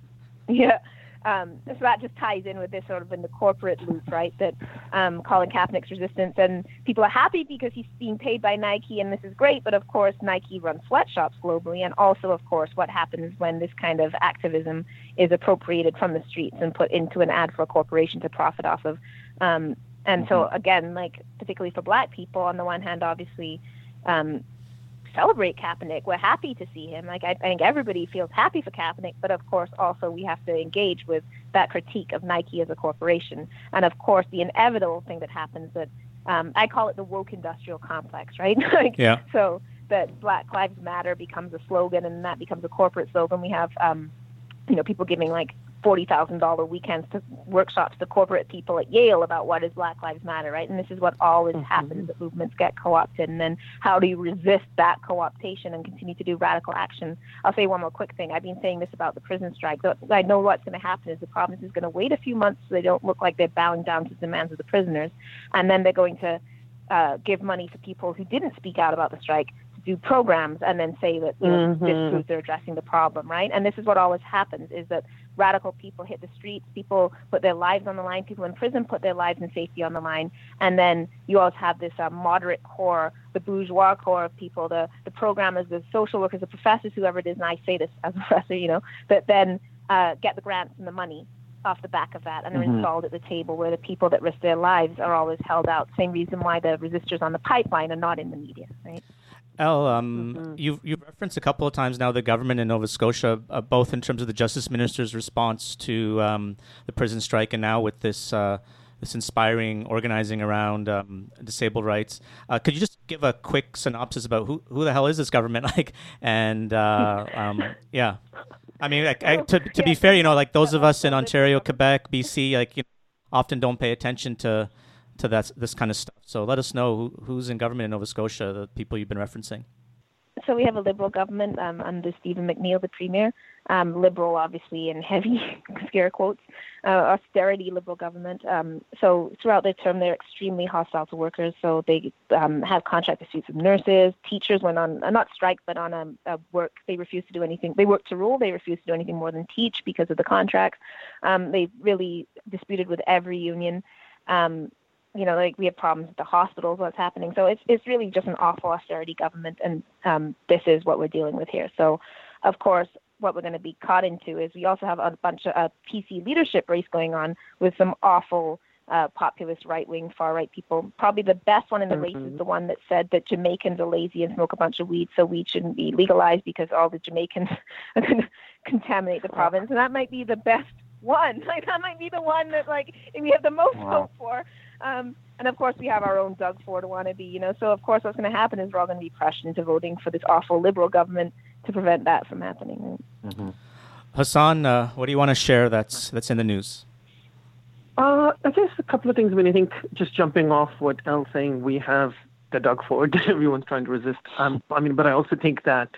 yeah, um, so that just ties in with this sort of in the corporate loop, right? That um, Colin Kaepernick's resistance, and people are happy because he's being paid by Nike, and this is great. But of course, Nike runs sweatshops globally, and also, of course, what happens when this kind of activism is appropriated from the streets and put into an ad for a corporation to profit off of. Um, and so, mm-hmm. again, like particularly for Black people, on the one hand, obviously, um, celebrate Kaepernick. We're happy to see him. Like I, I think everybody feels happy for Kaepernick, but of course also we have to engage with that critique of Nike as a corporation, and of course the inevitable thing that happens that um, I call it the woke industrial complex, right? like, yeah. So that Black Lives Matter becomes a slogan, and that becomes a corporate slogan. We have, um, you know, people giving like forty thousand dollar weekends to workshops to corporate people at Yale about what is Black Lives Matter, right? And this is what always mm-hmm. happens that movements get co-opted, and then how do you resist that co-optation and continue to do radical action? I'll say one more quick thing. I've been saying this about the prison strike. I know what's going to happen is the province is going to wait a few months so they don't look like they're bowing down to the demands of the prisoners, and then they're going to uh, give money to people who didn't speak out about the strike to do programs and then say that you know, mm-hmm. this proves they're addressing the problem, right? And this is what always happens: is that radical people hit the streets, people put their lives on the line, people in prison put their lives and safety on the line, and then you always have this uh, moderate core, the bourgeois core of people, the the programmers, the social workers, the professors, whoever it is, and I say this as a professor, you know, that then uh, get the grants and the money off the back of that and are mm-hmm. installed at the table where the people that risk their lives are always held out. Same reason why the resistors on the pipeline are not in the media, right? El, um, mm-hmm. you've, you've referenced a couple of times now the government in Nova Scotia, uh, both in terms of the justice minister's response to um, the prison strike and now with this uh, this inspiring organizing around um, disabled rights. Uh, could you just give a quick synopsis about who, who the hell is this government like? And uh, um, yeah, I mean, like, I, to, to be fair, you know, like those of us in Ontario, Quebec, BC, like you know, often don't pay attention to to that this kind of stuff. So let us know who, who's in government in Nova Scotia, the people you've been referencing. So we have a liberal government um, under Stephen McNeil, the premier. Um, liberal, obviously, in heavy scare quotes, uh, austerity liberal government. Um, so throughout their term, they're extremely hostile to workers. So they um, have contract disputes with nurses. Teachers went on uh, not strike, but on a, a, work. They refused to do anything. They worked to rule. They refused to do anything more than teach because of the contracts. Um, they really disputed with every union. Um, you know, like we have problems at the hospitals, what's happening. So it's it's really just an awful austerity government, and um, this is what we're dealing with here. So, of course, what we're going to be caught into is we also have a bunch of a PC leadership race going on with some awful uh, populist right wing, far right people. Probably the best one in the mm-hmm. race is mm-hmm. the one that said that Jamaicans are lazy and smoke a bunch of weed, so weed shouldn't be legalized because all the Jamaicans are going to contaminate the province. And that might be the best one. Like that might be the one that like we have the most wow. hope for. Um, and of course, we have our own Doug Ford wannabe, you know. So of course, what's going to happen is we're all going to be pressured into voting for this awful liberal government to prevent that from happening. Mm-hmm. Hussan, uh, what do you want to share that's that's in the news? Uh, I guess a couple of things. I mean, I think just jumping off what El's saying, we have the Doug Ford that everyone's trying to resist. Um, I mean, but I also think that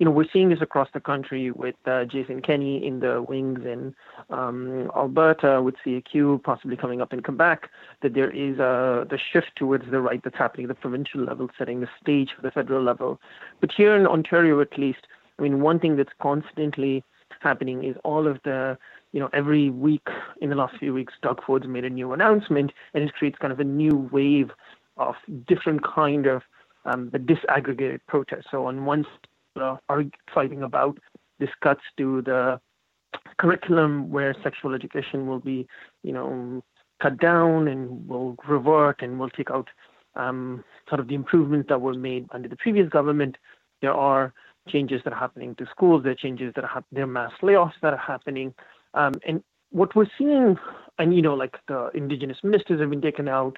you know, we're seeing this across the country with uh, Jason Kenney in the wings in um, Alberta, with CAQ possibly coming up in Quebec, that there is a, the shift towards the right that's happening at the provincial level, setting the stage for the federal level. But here in Ontario, at least, I mean, one thing that's constantly happening is all of the you know, every week in the last few weeks, Doug Ford's made a new announcement, and it creates kind of a new wave of different kind of um, the disaggregated protest. So on one uh, are fighting about. This cuts to the curriculum where sexual education will be, you know, cut down and will revert and will take out um, sort of the improvements that were made under the previous government. There are changes that are happening to schools. There are changes that are happening. There are mass layoffs that are happening. Um, and what we're seeing, and you know, like the indigenous ministers have been taken out,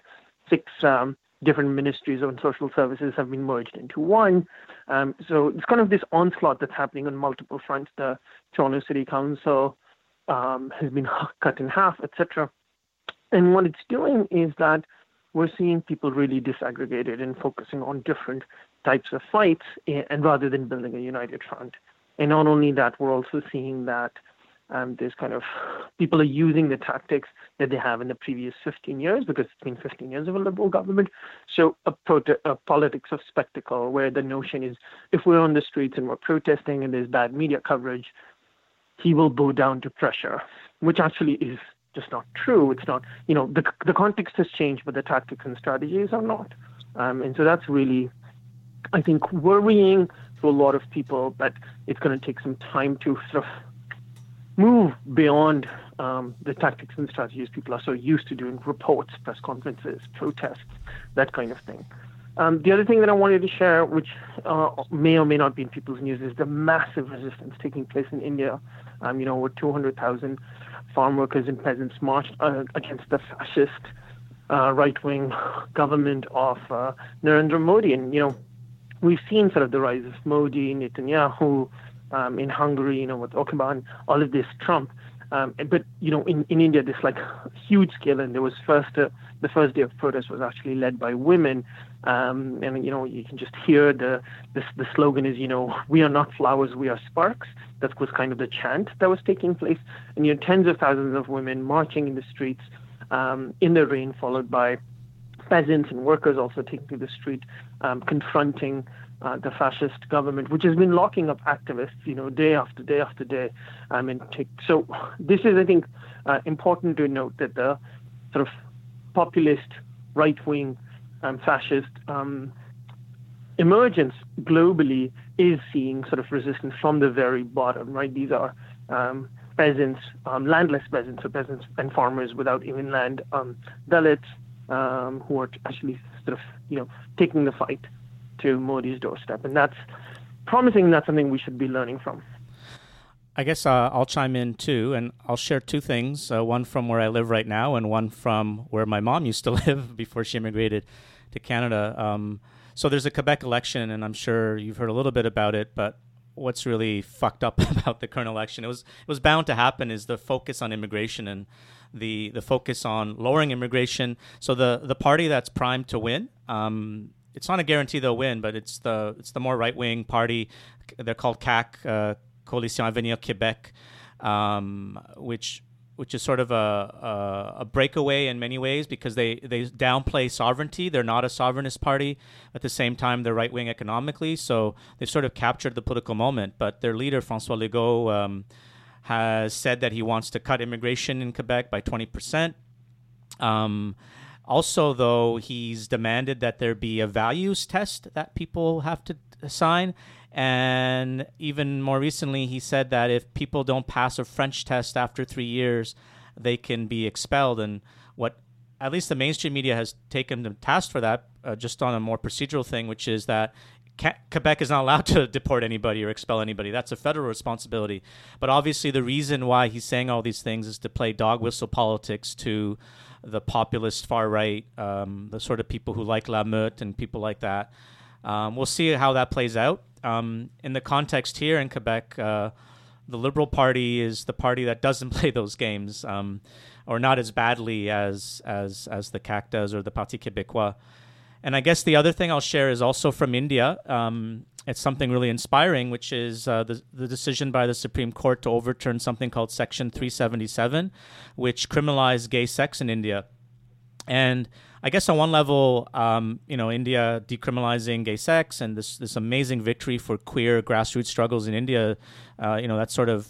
six um, different ministries of social services have been merged into one. Um, so it's kind of this onslaught that's happening on multiple fronts. The Toronto City Council um, has been cut in half, etc. And what it's doing is that we're seeing people really disaggregated and focusing on different types of fights, eh, and rather than building a united front. And not only that, we're also seeing that um, there's kind of people are using the tactics that they have in the previous 15 years because it's been 15 years of a liberal government. So a, a politics of spectacle where the notion is if we're on the streets and we're protesting and there's bad media coverage, he will bow down to pressure, which actually is just not true. It's not, you know, the the context has changed, but the tactics and strategies are not. Um, and so that's really, I think, worrying to a lot of people. But it's going to take some time to sort of move beyond um, the tactics and strategies people are so used to doing reports, press conferences, protests, that kind of thing. Um, the other thing that I wanted to share, which uh, may or may not be in people's news, is the massive resistance taking place in India. Um, you know, over 200,000 farm workers and peasants marched uh, against the fascist uh, right-wing government of uh, Narendra Modi. And, you know, we've seen sort of the rise of Modi, Netanyahu, um, in Hungary, you know, with Orbán, all of this Trump. Um, but you know, in, in India, this like huge scale, and there was first uh, the first day of protest was actually led by women, um, and you know you can just hear the the slogan is you know we are not flowers, we are sparks. That was kind of the chant that was taking place, and you know tens of thousands of women marching in the streets um, in the rain, followed by peasants and workers also taking to the street, um, confronting uh, the fascist government, which has been locking up activists, you know, day after day after day. I mean, so this is, I think, uh, important to note that the sort of populist, right-wing, um, fascist um, emergence globally is seeing sort of resistance from the very bottom, right? These are um, peasants, um, landless peasants, so peasants and farmers without even land, um, Dalits, um, who are actually sort of, you know, taking the fight to Modi's doorstep, and that's promising. That's something we should be learning from. I guess uh, I'll chime in too, and I'll share two things: uh, one from where I live right now, and one from where my mom used to live before she immigrated to Canada. Um, so there's a Quebec election, and I'm sure you've heard a little bit about it. But what's really fucked up about the current election? It was it was bound to happen. Is the focus on immigration and the the focus on lowering immigration. So the the party that's primed to win. Um, it's not a guarantee they'll win, but it's the it's the more right wing party. They're called CAQ, uh, Coalition Avenir Québec, um, which which is sort of a, a, a, breakaway in many ways because they, they downplay sovereignty. They're not a sovereignist party. At the same time, they're right wing economically. So they've sort of captured the political moment. But their leader, Francois Legault, um, has said that he wants to cut immigration in Quebec by 20%. Um, also, though, he's demanded that there be a values test that people have to sign. And even more recently, he said that if people don't pass a French test after three years, they can be expelled. And what at least the mainstream media has taken the task for that, uh, just on a more procedural thing, which is that Quebec is not allowed to deport anybody or expel anybody. That's a federal responsibility. But obviously, the reason why he's saying all these things is to play dog whistle politics to the populist far right, um, the sort of people who like La Meute and people like that. Um, we'll see how that plays out. Um, in the context here in Quebec, uh, the Liberal Party is the party that doesn't play those games, um, or not as badly as as as the CAQ does or the Parti Québécois. And I guess the other thing I'll share is also from India. Um, it's something really inspiring, which is uh, the, the decision by the Supreme Court to overturn something called Section 377, which criminalized gay sex in India. And I guess on one level, um, you know, India decriminalizing gay sex and this this amazing victory for queer grassroots struggles in India, uh, you know, that sort of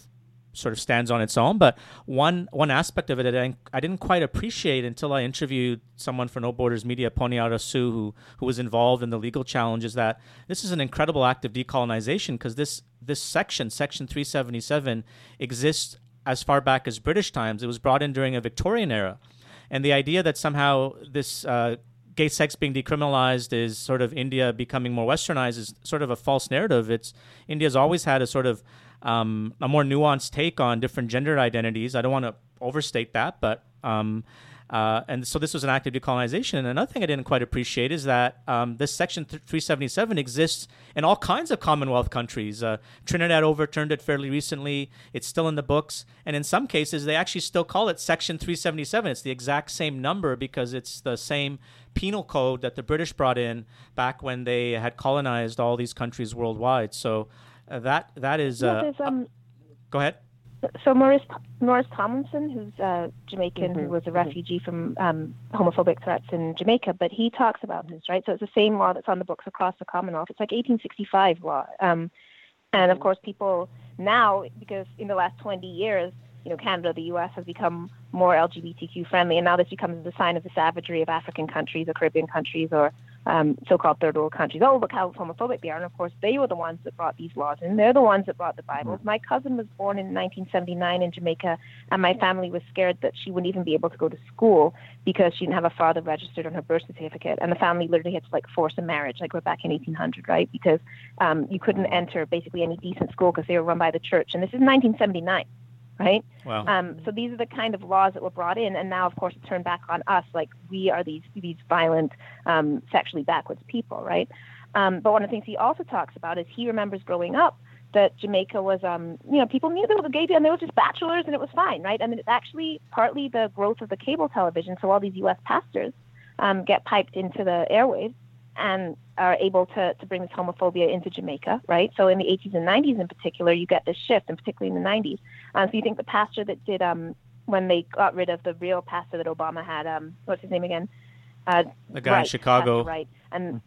sort of stands on its own. But one one aspect of it that I, I didn't quite appreciate until I interviewed someone for No Borders Media, Ponni Arasu, who who was involved in the legal challenge, is that this is an incredible act of decolonization because this this section, Section 377, exists as far back as British times. It was brought in during a Victorian era, and the idea that somehow this uh, gay sex being decriminalized is sort of India becoming more westernized is sort of a false narrative. It's India's always had a sort of um, a more nuanced take on different gender identities. I don't want to overstate that, but um, uh, and so this was an act of decolonization. And another thing I didn't quite appreciate is that um, this Section 377 exists in all kinds of Commonwealth countries. Uh, Trinidad overturned it fairly recently. It's still in the books. And in some cases, they actually still call it Section 377. It's the exact same number because it's the same penal code that the British brought in back when they had colonized all these countries worldwide. So uh, that that is. Uh, um, go ahead so Maurice Maurice Tomlinson, who's uh, Jamaican, mm-hmm. who was a mm-hmm. refugee from um, homophobic threats in Jamaica, but he talks about this, right? So it's the same law that's on the books across the Commonwealth. It's like 1865 law, um, and of course, people now, because in the last 20 years, you know, Canada, the U.S. has become more LGBTQ friendly, and now this becomes the sign of the savagery of African countries or Caribbean countries or um, so-called third world countries. Oh, look how homophobic they are. And of course, they were the ones that brought these laws in. They're the ones that brought the Bibles. Mm-hmm. My cousin was born in 1979 in Jamaica, and my family was scared that she wouldn't even be able to go to school because she didn't have a father registered on her birth certificate. And the family literally had to like force a marriage, like we're back in 1800, right? Because um, you couldn't enter basically any decent school because they were run by the church. And this is 1979 right? Wow. Um, so these are the kind of laws that were brought in, and now, of course, it's turned back on us. Like we are these these violent, um, sexually backwards people, right? Um, but one of the things he also talks about is he remembers growing up that Jamaica was, um, you know, people knew there was a gay and they were just bachelors, and it was fine, right? I And it's actually partly the growth of the cable television. So all these U.S. pastors um, get piped into the airwaves and are able to, to bring this homophobia into Jamaica, right? So in the 80s and 90s in particular, you get this shift, and particularly in the 90s. Um, so you think the pastor that did, um, when they got rid of the real pastor that Obama had, um, what's his name again? Uh, the guy right, in Chicago. Right. And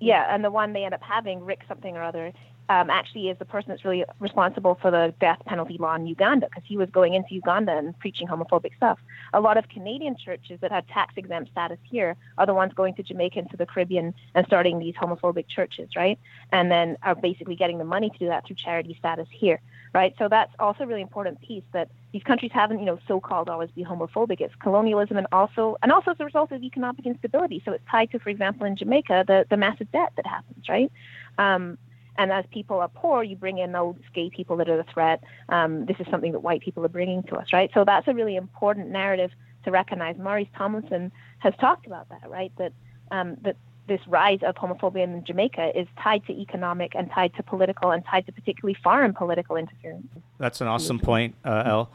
yeah, and the one they end up having, Rick something or other, um, actually is the person that's really responsible for the death penalty law in Uganda because he was going into Uganda and preaching homophobic stuff. A lot of Canadian churches that had tax exempt status here are the ones going to Jamaica and to the Caribbean and starting these homophobic churches, right? And then are basically getting the money to do that through charity status here, right? So that's also a really important piece that these countries haven't, you know, so-called always be homophobic. It's colonialism and also and also as a result of economic instability. So it's tied to, for example, in Jamaica, the the massive debt that happens, right? Um, and as people are poor, you bring in those gay people that are the threat. Um, this is something that white people are bringing to us, right? So that's a really important narrative to recognize. Maurice Tomlinson has talked about that, right? That um, that this rise of homophobia in Jamaica is tied to economic and tied to political and tied to particularly foreign political interference. That's an awesome point, uh, El.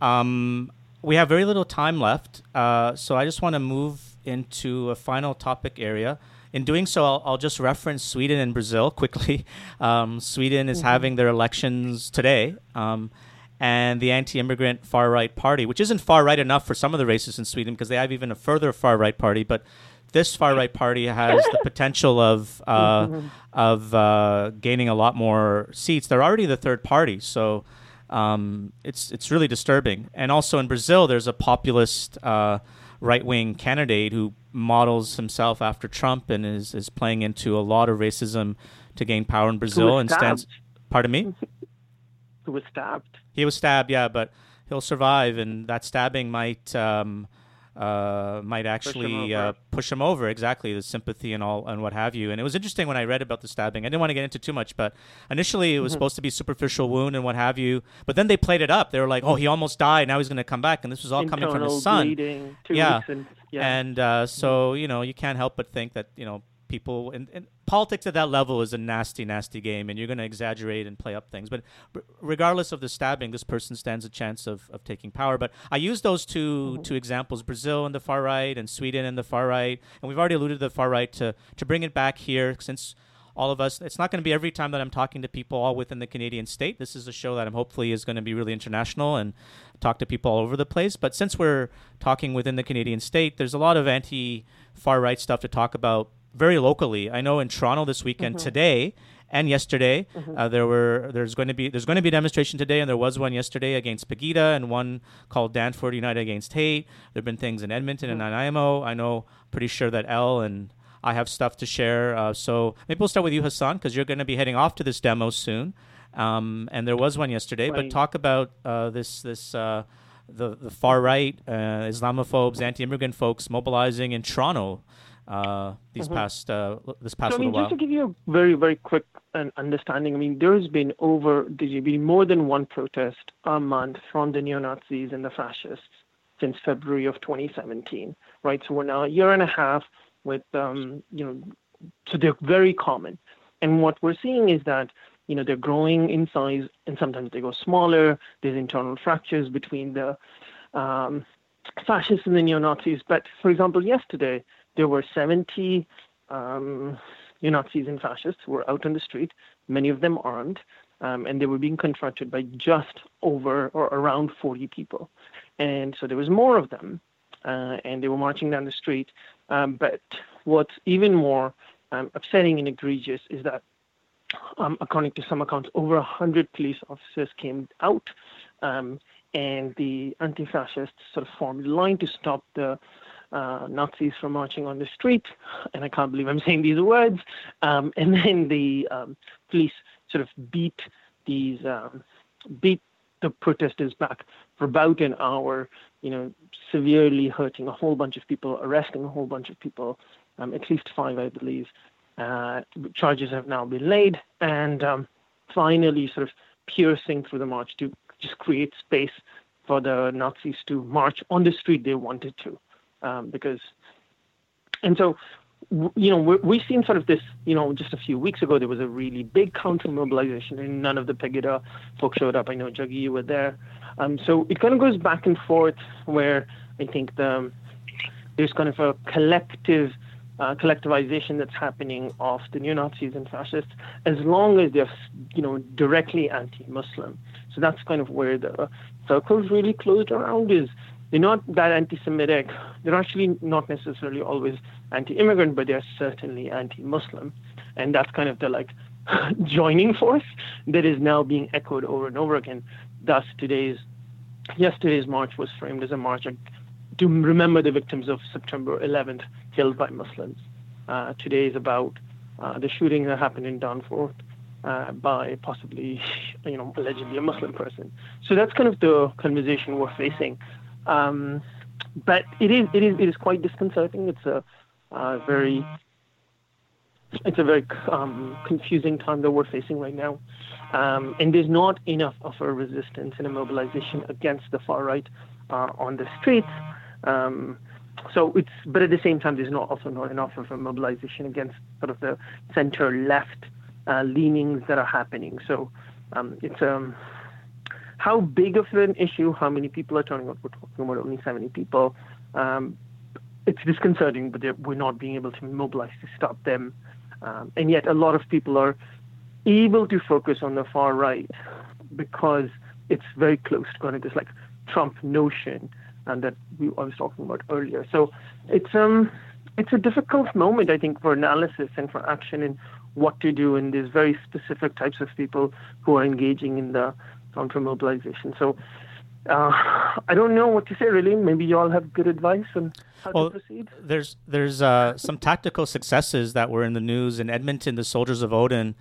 Um, we have very little time left, uh, so I just want to move into a final topic area in doing so, I'll, I'll, just reference Sweden and Brazil quickly. Um, Sweden is mm-hmm. having their elections today. Um, and the anti-immigrant far-right party, which isn't far-right enough for some of the races in Sweden because they have even a further far-right party, but this far-right party has the potential of uh, of uh, gaining a lot more seats. They're already the third party, so um, it's it's really disturbing. And also in Brazil, there's a populist uh, right-wing candidate who models himself after Trump and is, is playing into a lot of racism to gain power in Brazil and stands. Pardon me. Who was stabbed? He was stabbed, yeah, but he'll survive, and that stabbing might um, uh, might actually push him, uh, push him, over. Exactly, the sympathy and all and what have you. And it was interesting when I read about the stabbing. I didn't want to get into too much, but initially it was mm-hmm. supposed to be superficial wound and what have you. But then they played it up. They were like, "Oh, he almost died. Now he's going to come back," and this was all Internal coming from his son. Bleeding, yeah. And, yeah. and uh, so you know you can't help but think that you know people and, and, politics at that level is a nasty nasty game and you're going to exaggerate and play up things. But r- regardless of the stabbing this person stands a chance of, of taking power. But i use those 2 mm-hmm. two examples brazil and the far right and sweden and the far right. And we've already alluded to the far right to to bring it back here since all of us it's not going to be every time that i'm talking to people all within the canadian state. This is a show that i'm hopefully is going to be really international and talk to people all over the place. But since we're talking within the canadian state there's a lot of anti far right stuff to talk about very locally. I know in Toronto this weekend, mm-hmm. today and yesterday, mm-hmm. uh, there were there's going to be there's going to be a demonstration today, and there was one yesterday against Pegida, and one called Danforth United Against Hate. There've been things in Edmonton mm-hmm. and Nanaimo. I know, pretty sure that El and I have stuff to share. Uh, so maybe we'll start with you, Hussan, because you're going to be heading off to this demo soon. Um, and there was one yesterday. Right. But talk about uh, this this uh, the the far right uh, Islamophobes, anti-immigrant folks mobilizing in Toronto uh, these past uh, this past So, I mean, while. just to give you a very, very quick uh, understanding, I mean, there has been over, there's been more than one protest a month from the neo Nazis and the fascists since February of 2017, right? So we're now a year and a half with, um, you know, so they're very common. And what we're seeing is that, you know, they're growing in size and sometimes they go smaller. There's internal fractures between the um, fascists and the neo Nazis. But for example, yesterday, there were 70 um, Nazis and fascists who were out on the street, many of them armed, um, and they were being confronted by just over or around 40 people. And so there was more of them, uh, and they were marching down the street. Um, but what's even more um, upsetting and egregious is that, um, according to some accounts, over 100 police officers came out, um, and the anti fascists sort of formed a line to stop the uh, Nazis from marching on the street, and I can't believe I'm saying these words. Um, and then the um, police sort of beat these um, beat the protesters back for about an hour. You know, severely hurting a whole bunch of people, arresting a whole bunch of people, um, at least five, I believe. Uh, charges have now been laid, and um, finally, sort of piercing through the march to just create space for the Nazis to march on the street they wanted to um, because, and so, you know, we we've seen sort of this, you know, just a few weeks ago, there was a really big counter mobilization and none of the Pegida folks showed up. I know, Jaggi, you were there. Um, so it kind of goes back and forth where I think the, there's kind of a collective uh, collectivization that's happening of the neo Nazis and fascists, as long as they're, you know, directly anti-Muslim. So that's kind of where the circles really closed around. Is they're not that anti-Semitic. They're actually not necessarily always anti-immigrant, but they're certainly anti-Muslim, and that's kind of the like joining force that is now being echoed over and over again. Thus, today's yesterday's march was framed as a march to remember the victims of September 11th killed by Muslims. Uh, today is about uh, the shooting that happened in Danforth uh, by possibly, you know, allegedly a Muslim person. So that's kind of the conversation we're facing. Um, but it is, it is, it is quite disconcerting. It's a uh, very, it's a very um, confusing time that we're facing right now. Um, and there's not enough of a resistance and a mobilization against the far right uh, on the streets. Um, so it's, but at the same time, there's not also not enough of a mobilization against sort of the center left uh, leanings that are happening. So um, it's um, how big of an issue, how many people are turning out. We're talking about only 70 people. Um, it's disconcerting, but we're not being able to mobilize to stop them. Um, and yet, a lot of people are able to focus on the far right because it's very close to kind of this like Trump notion and that we, I was talking about earlier. So it's um it's a difficult moment I think for analysis and for action and what to do in these very specific types of people who are engaging in the counter mobilization. So uh, I don't know what to say really. Maybe you all have good advice on how Well, to proceed. There's there's uh, some tactical successes that were in the news in Edmonton. The Soldiers of Odin,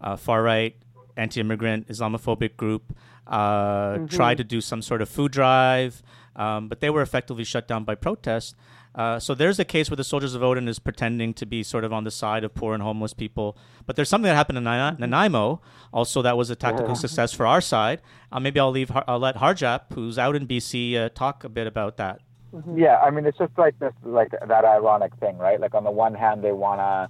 uh, far right, anti-immigrant, Islamophobic group, uh, tried to do some sort of food drive, um, but they were effectively shut down by protests. Uh, so there's a case where the Soldiers of Odin is pretending to be sort of on the side of poor and homeless people. But there's something that happened in Nana- Nanaimo. Also, that was a tactical success for our side. Uh, maybe I'll leave. I'll let Harjap, who's out in BC, uh, talk a bit about that. Yeah, I mean, it's just like this, like that ironic thing, right? Like on the one hand, they want to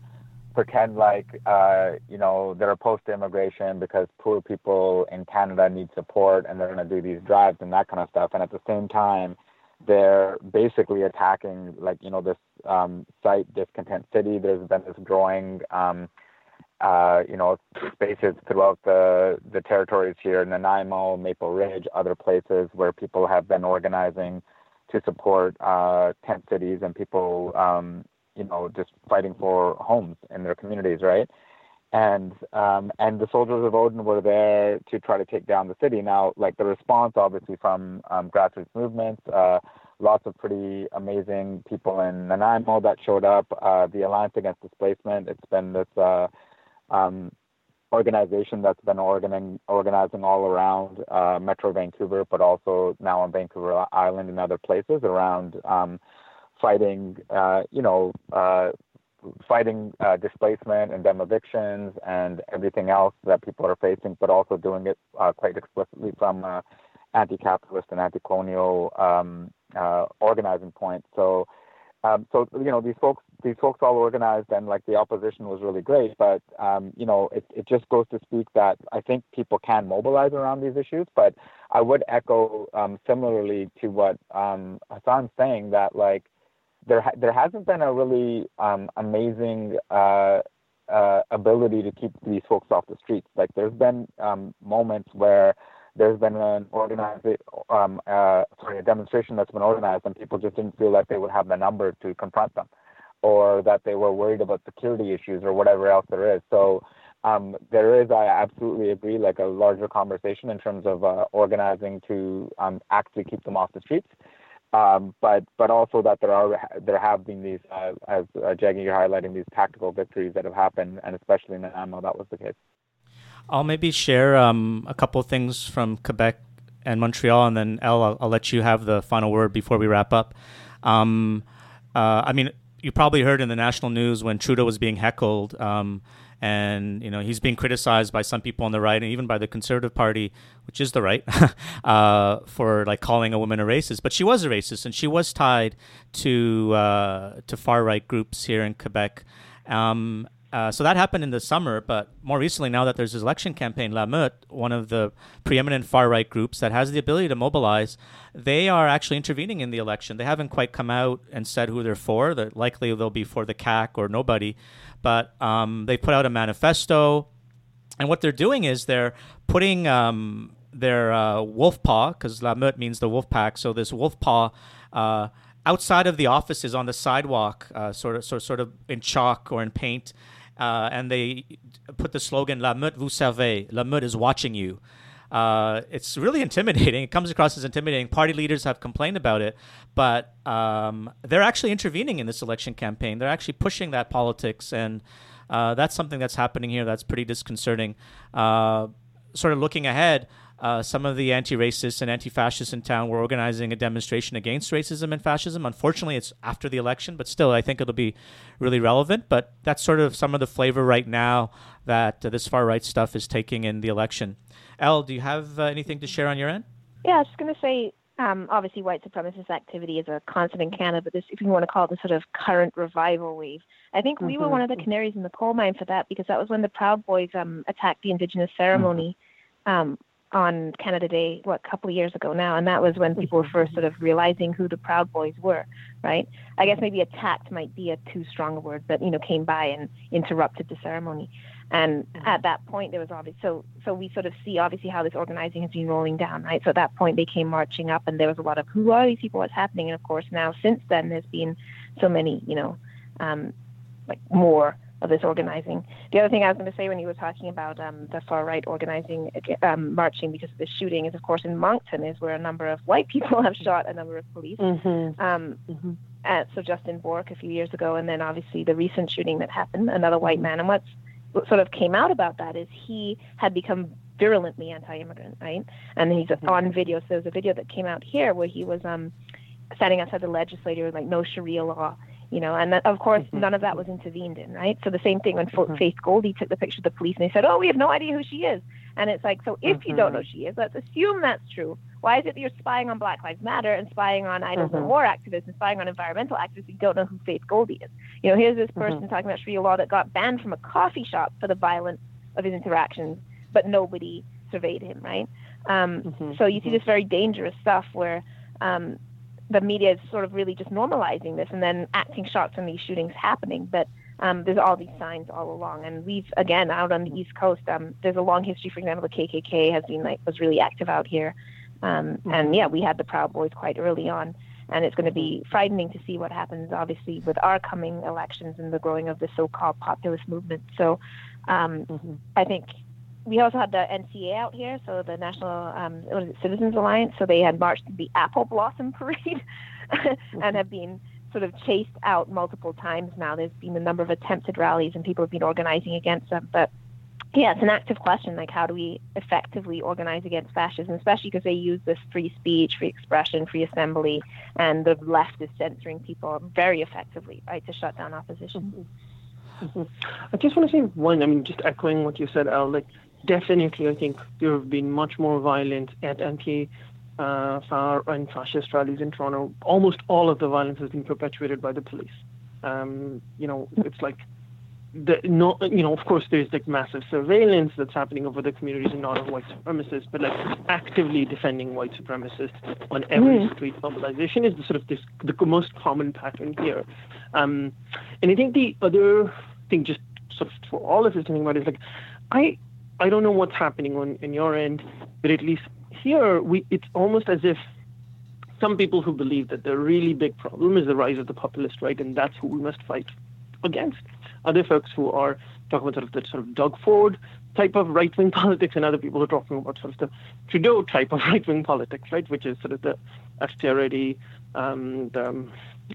pretend like, uh, you know, they're opposed to immigration because poor people in Canada need support, and they're going to do these drives and that kind of stuff. And at the same time, they're basically attacking, like, you know, this um, site, Discontent City. There's been this growing. Um, uh, you know, spaces throughout the the territories here, Nanaimo, Maple Ridge, other places where people have been organizing to support uh, tent cities and people, um, you know, just fighting for homes in their communities, right? And um, and the soldiers of Odin were there to try to take down the city. Now, like the response, obviously from um, grassroots movements, uh, lots of pretty amazing people in Nanaimo that showed up. Uh, the Alliance Against Displacement, it's been this uh, um, organization that's been organizing organizing all around uh, Metro Vancouver, but also now on Vancouver Island and other places around um, fighting, uh, you know, uh, fighting uh, displacement and them evictions and everything else that people are facing, but also doing it uh, quite explicitly from uh, anti-capitalist and anti-colonial um, uh, organizing point. So, um, so you know, these folks, these folks all organized, and like the opposition was really great. But um, you know, it it just goes to speak that I think people can mobilize around these issues. But I would echo um, similarly to what um, Hussan's saying that like there ha- there hasn't been a really um, amazing uh, uh, ability to keep these folks off the streets. Like there's been um, moments where there's been an organized, um, uh, sorry, a demonstration that's been organized, and people just didn't feel like they would have the number to confront them, or that they were worried about security issues or whatever else there is. So. Um, there is, I absolutely agree, like a larger conversation in terms of uh, organizing to um, actually keep them off the streets. Um, but but also that there are there have been these uh, as uh, you're highlighting these tactical victories that have happened, and especially in Nanaimo that was the case. I'll maybe share um, a couple of things from Quebec and Montreal, and then El, I'll, I'll, let you have the final word before we wrap up. Um, uh, I mean, you probably heard in the national news when Trudeau was being heckled. Um, and you know he's being criticized by some people on the right and even by the Conservative Party, which is the right, uh, for like calling a woman a racist. But she was a racist, and she was tied to uh, to far right groups here in Quebec. Um, uh, so that happened in the summer, but more recently, now that there's this election campaign, La Meute, one of the preeminent far right groups that has the ability to mobilize, they are actually intervening in the election. They haven't quite come out and said who they're for. They're likely they'll be for the CAQ or nobody, but um, they put out a manifesto, and what they're doing is they're putting um, their uh, wolf paw, because La Meute means the wolf pack, so this wolf paw. Uh, outside of the offices on the sidewalk, uh, sort of, sort, sort of in chalk or in paint, uh, and they put the slogan "La Meute vous servez." La Meute is watching you. Uh, it's really intimidating. It comes across as intimidating. Party leaders have complained about it, but um, they're actually intervening in this election campaign. They're actually pushing that politics, and uh, that's something that's happening here that's pretty disconcerting. Uh, sort of looking ahead, uh, some of the anti-racists and anti-fascists in town were organizing a demonstration against racism and fascism. Unfortunately, it's after the election, but still, I think it'll be really relevant. But that's sort of some of the flavor right now that uh, this far right stuff is taking in the election. El, do you have uh, anything to share on your end? Yeah, I was just going to say. Um, obviously, white supremacist activity is a constant in Canada, but this, if you want to call it the sort of current revival wave, I think mm-hmm. we were mm-hmm. one of the canaries in the coal mine for that because that was when the Proud Boys um, attacked the Indigenous ceremony mm-hmm. um, on Canada Day, what, a couple of years ago now, and that was when people were first sort of realizing who the Proud Boys were, right? I guess maybe attacked might be a too strong a word, but you know, came by and interrupted the ceremony. And mm-hmm. at that point, there was obviously so so we sort of see obviously how this organizing has been rolling down, right? So at that point, they came marching up, and there was a lot of who are these people? What's happening? And of course, now since then, there's been so many, you know, um, like more of this organizing. The other thing I was going to say when you were talking about um, the far right organizing, um, marching because of the shooting, is of course in Moncton is where a number of white people have shot a number of police. Mm-hmm. Um, mm-hmm. Uh, so Justin Bourque a few years ago, and then obviously the recent shooting that happened, another white mm-hmm. man. And what's what sort of came out about that is he had become virulently anti-immigrant, right? And he's mm-hmm. on video. So there's a video that came out here where he was um, standing outside the legislature, like no Sharia law you know, and that, of course, mm-hmm. none of that was intervened in, right? So the same thing when mm-hmm. Faith Goldy took the picture of the police and they said, oh, we have no idea who she is. And it's like, so if mm-hmm. you don't know mm-hmm. she is, let's assume that's true. Why is it that you're spying on Black Lives Matter and spying on I don't know war activists and spying on environmental activists? You don't know who Faith Goldy is. You know, here's this person mm-hmm. talking about Sharia law that got banned from a coffee shop for the violence of his interactions, but nobody surveyed him, right? Um, mm-hmm. So you see this very dangerous stuff where um, the media is sort of really just normalizing this and then acting shots on these shootings happening. But um, there's all these signs all along, and we've again out on the East Coast. Um, there's a long history. For example, the KKK has been like was really active out here, um, mm-hmm. and yeah, we had the Proud Boys quite early on. And it's going to be frightening to see what happens, obviously, with our coming elections and the growing of the so-called populist movement. So, um, mm-hmm. I think we also had the NCA out here, so the National um, what is it, Citizens Alliance. So they had marched the Apple Blossom Parade and have been sort of chased out multiple times now. There's been a number of attempted rallies and people have been organizing against them. But Yeah, it's an active question. Like, how do we effectively organize against fascism, especially because they use this free speech, free expression, free assembly, and the left is censoring people very effectively, right, to shut down opposition. Mm-hmm. I just want to say one. I mean, just echoing what you said, El. Like, definitely, I think there have been much more violence at anti. Uh, far and fascist rallies in Toronto. Almost all of the violence has been perpetuated by the police. Um, you know, it's like the, no, you know, of course, there's like massive surveillance that's happening over the communities and not of white supremacists, but like actively defending white supremacists on every mm. street mobilization is the sort of this the most common pattern here. Um, and I think the other thing, just sort of for all of us to think about, is like, I I don't know what's happening on in your end, but at least here we it's almost as if some people who believe that the really big problem is the rise of the populist right, and that's who we must fight against other folks who are talking about sort of the sort of Doug Ford type of right wing politics, and other people are talking about sort of the Trudeau type of right wing politics, right, which is sort of the austerity, um, the, um,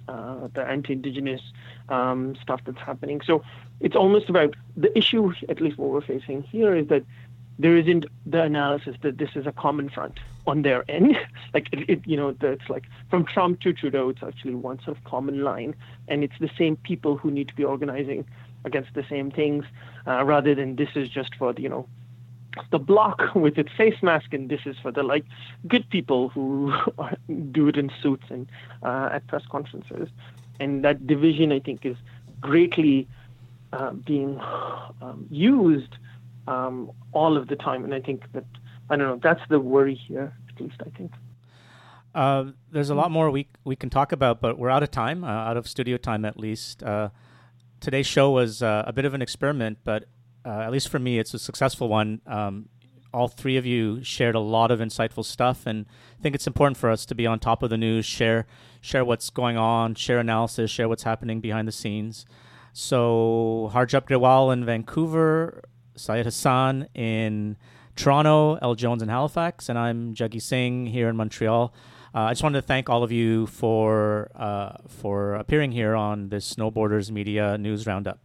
uh, the anti-indigenous um, stuff that's happening. So it's almost about the issue, at least what we're facing here, is that there isn't the analysis that this is a common front on their end. like it, it, you know, it's like from Trump to Trudeau, it's actually one sort of common line, and it's the same people who need to be organizing against the same things, uh, rather than this is just for the, you know the block with its face mask, and this is for the like good people who do it in suits and uh, at press conferences. And that division, I think, is greatly uh, being um, used um, all of the time. And I think that I don't know. That's the worry here, at least I think. Uh, there's a lot more we we can talk about, but we're out of time, uh, out of studio time at least. Uh, today's show was uh, a bit of an experiment, but at least for me, it's a successful one. Um, all three of you shared a lot of insightful stuff, and I think it's important for us to be on top of the news, share share what's going on, share analysis, share what's happening behind the scenes. So Harjap Grewal in Vancouver, Syed Hussan in Toronto, El Jones in Halifax, and I'm Jaggi Singh here in Montreal. Uh, I just wanted to thank all of you for uh, for appearing here on this No Borders Media News Roundup.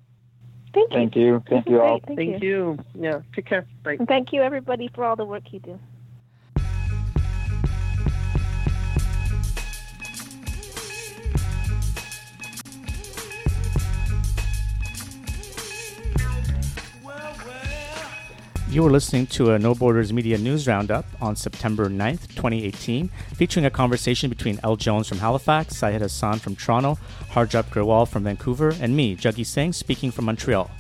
Thank you. Thank you. Thank you all. Thank, thank you. you. Yeah. Take care. Bye. And thank you everybody for all the work you do. You are listening to a No Borders Media News Roundup on September 9th, 2018, featuring a conversation between El Jones from Halifax, Syed Hussan from Toronto, Harjap Grewal from Vancouver, and me, Jaggi Singh, speaking from Montreal.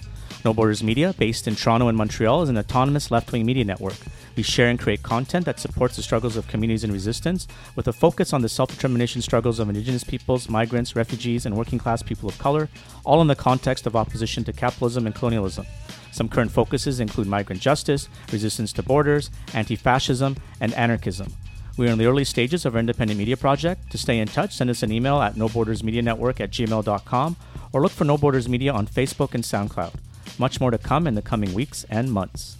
No Borders Media, based in Toronto and Montreal, is an autonomous left wing media network. We share and create content that supports the struggles of communities in resistance, with a focus on the self determination struggles of Indigenous peoples, migrants, refugees, and working class people of color, all in the context of opposition to capitalism and colonialism. Some current focuses include migrant justice, resistance to borders, anti fascism, and anarchism. We are in the early stages of our independent media project. To stay in touch, send us an email at nobordersmedianetwork at gmail.com or look for No Borders Media on Facebook and SoundCloud. Much more to come in the coming weeks and months.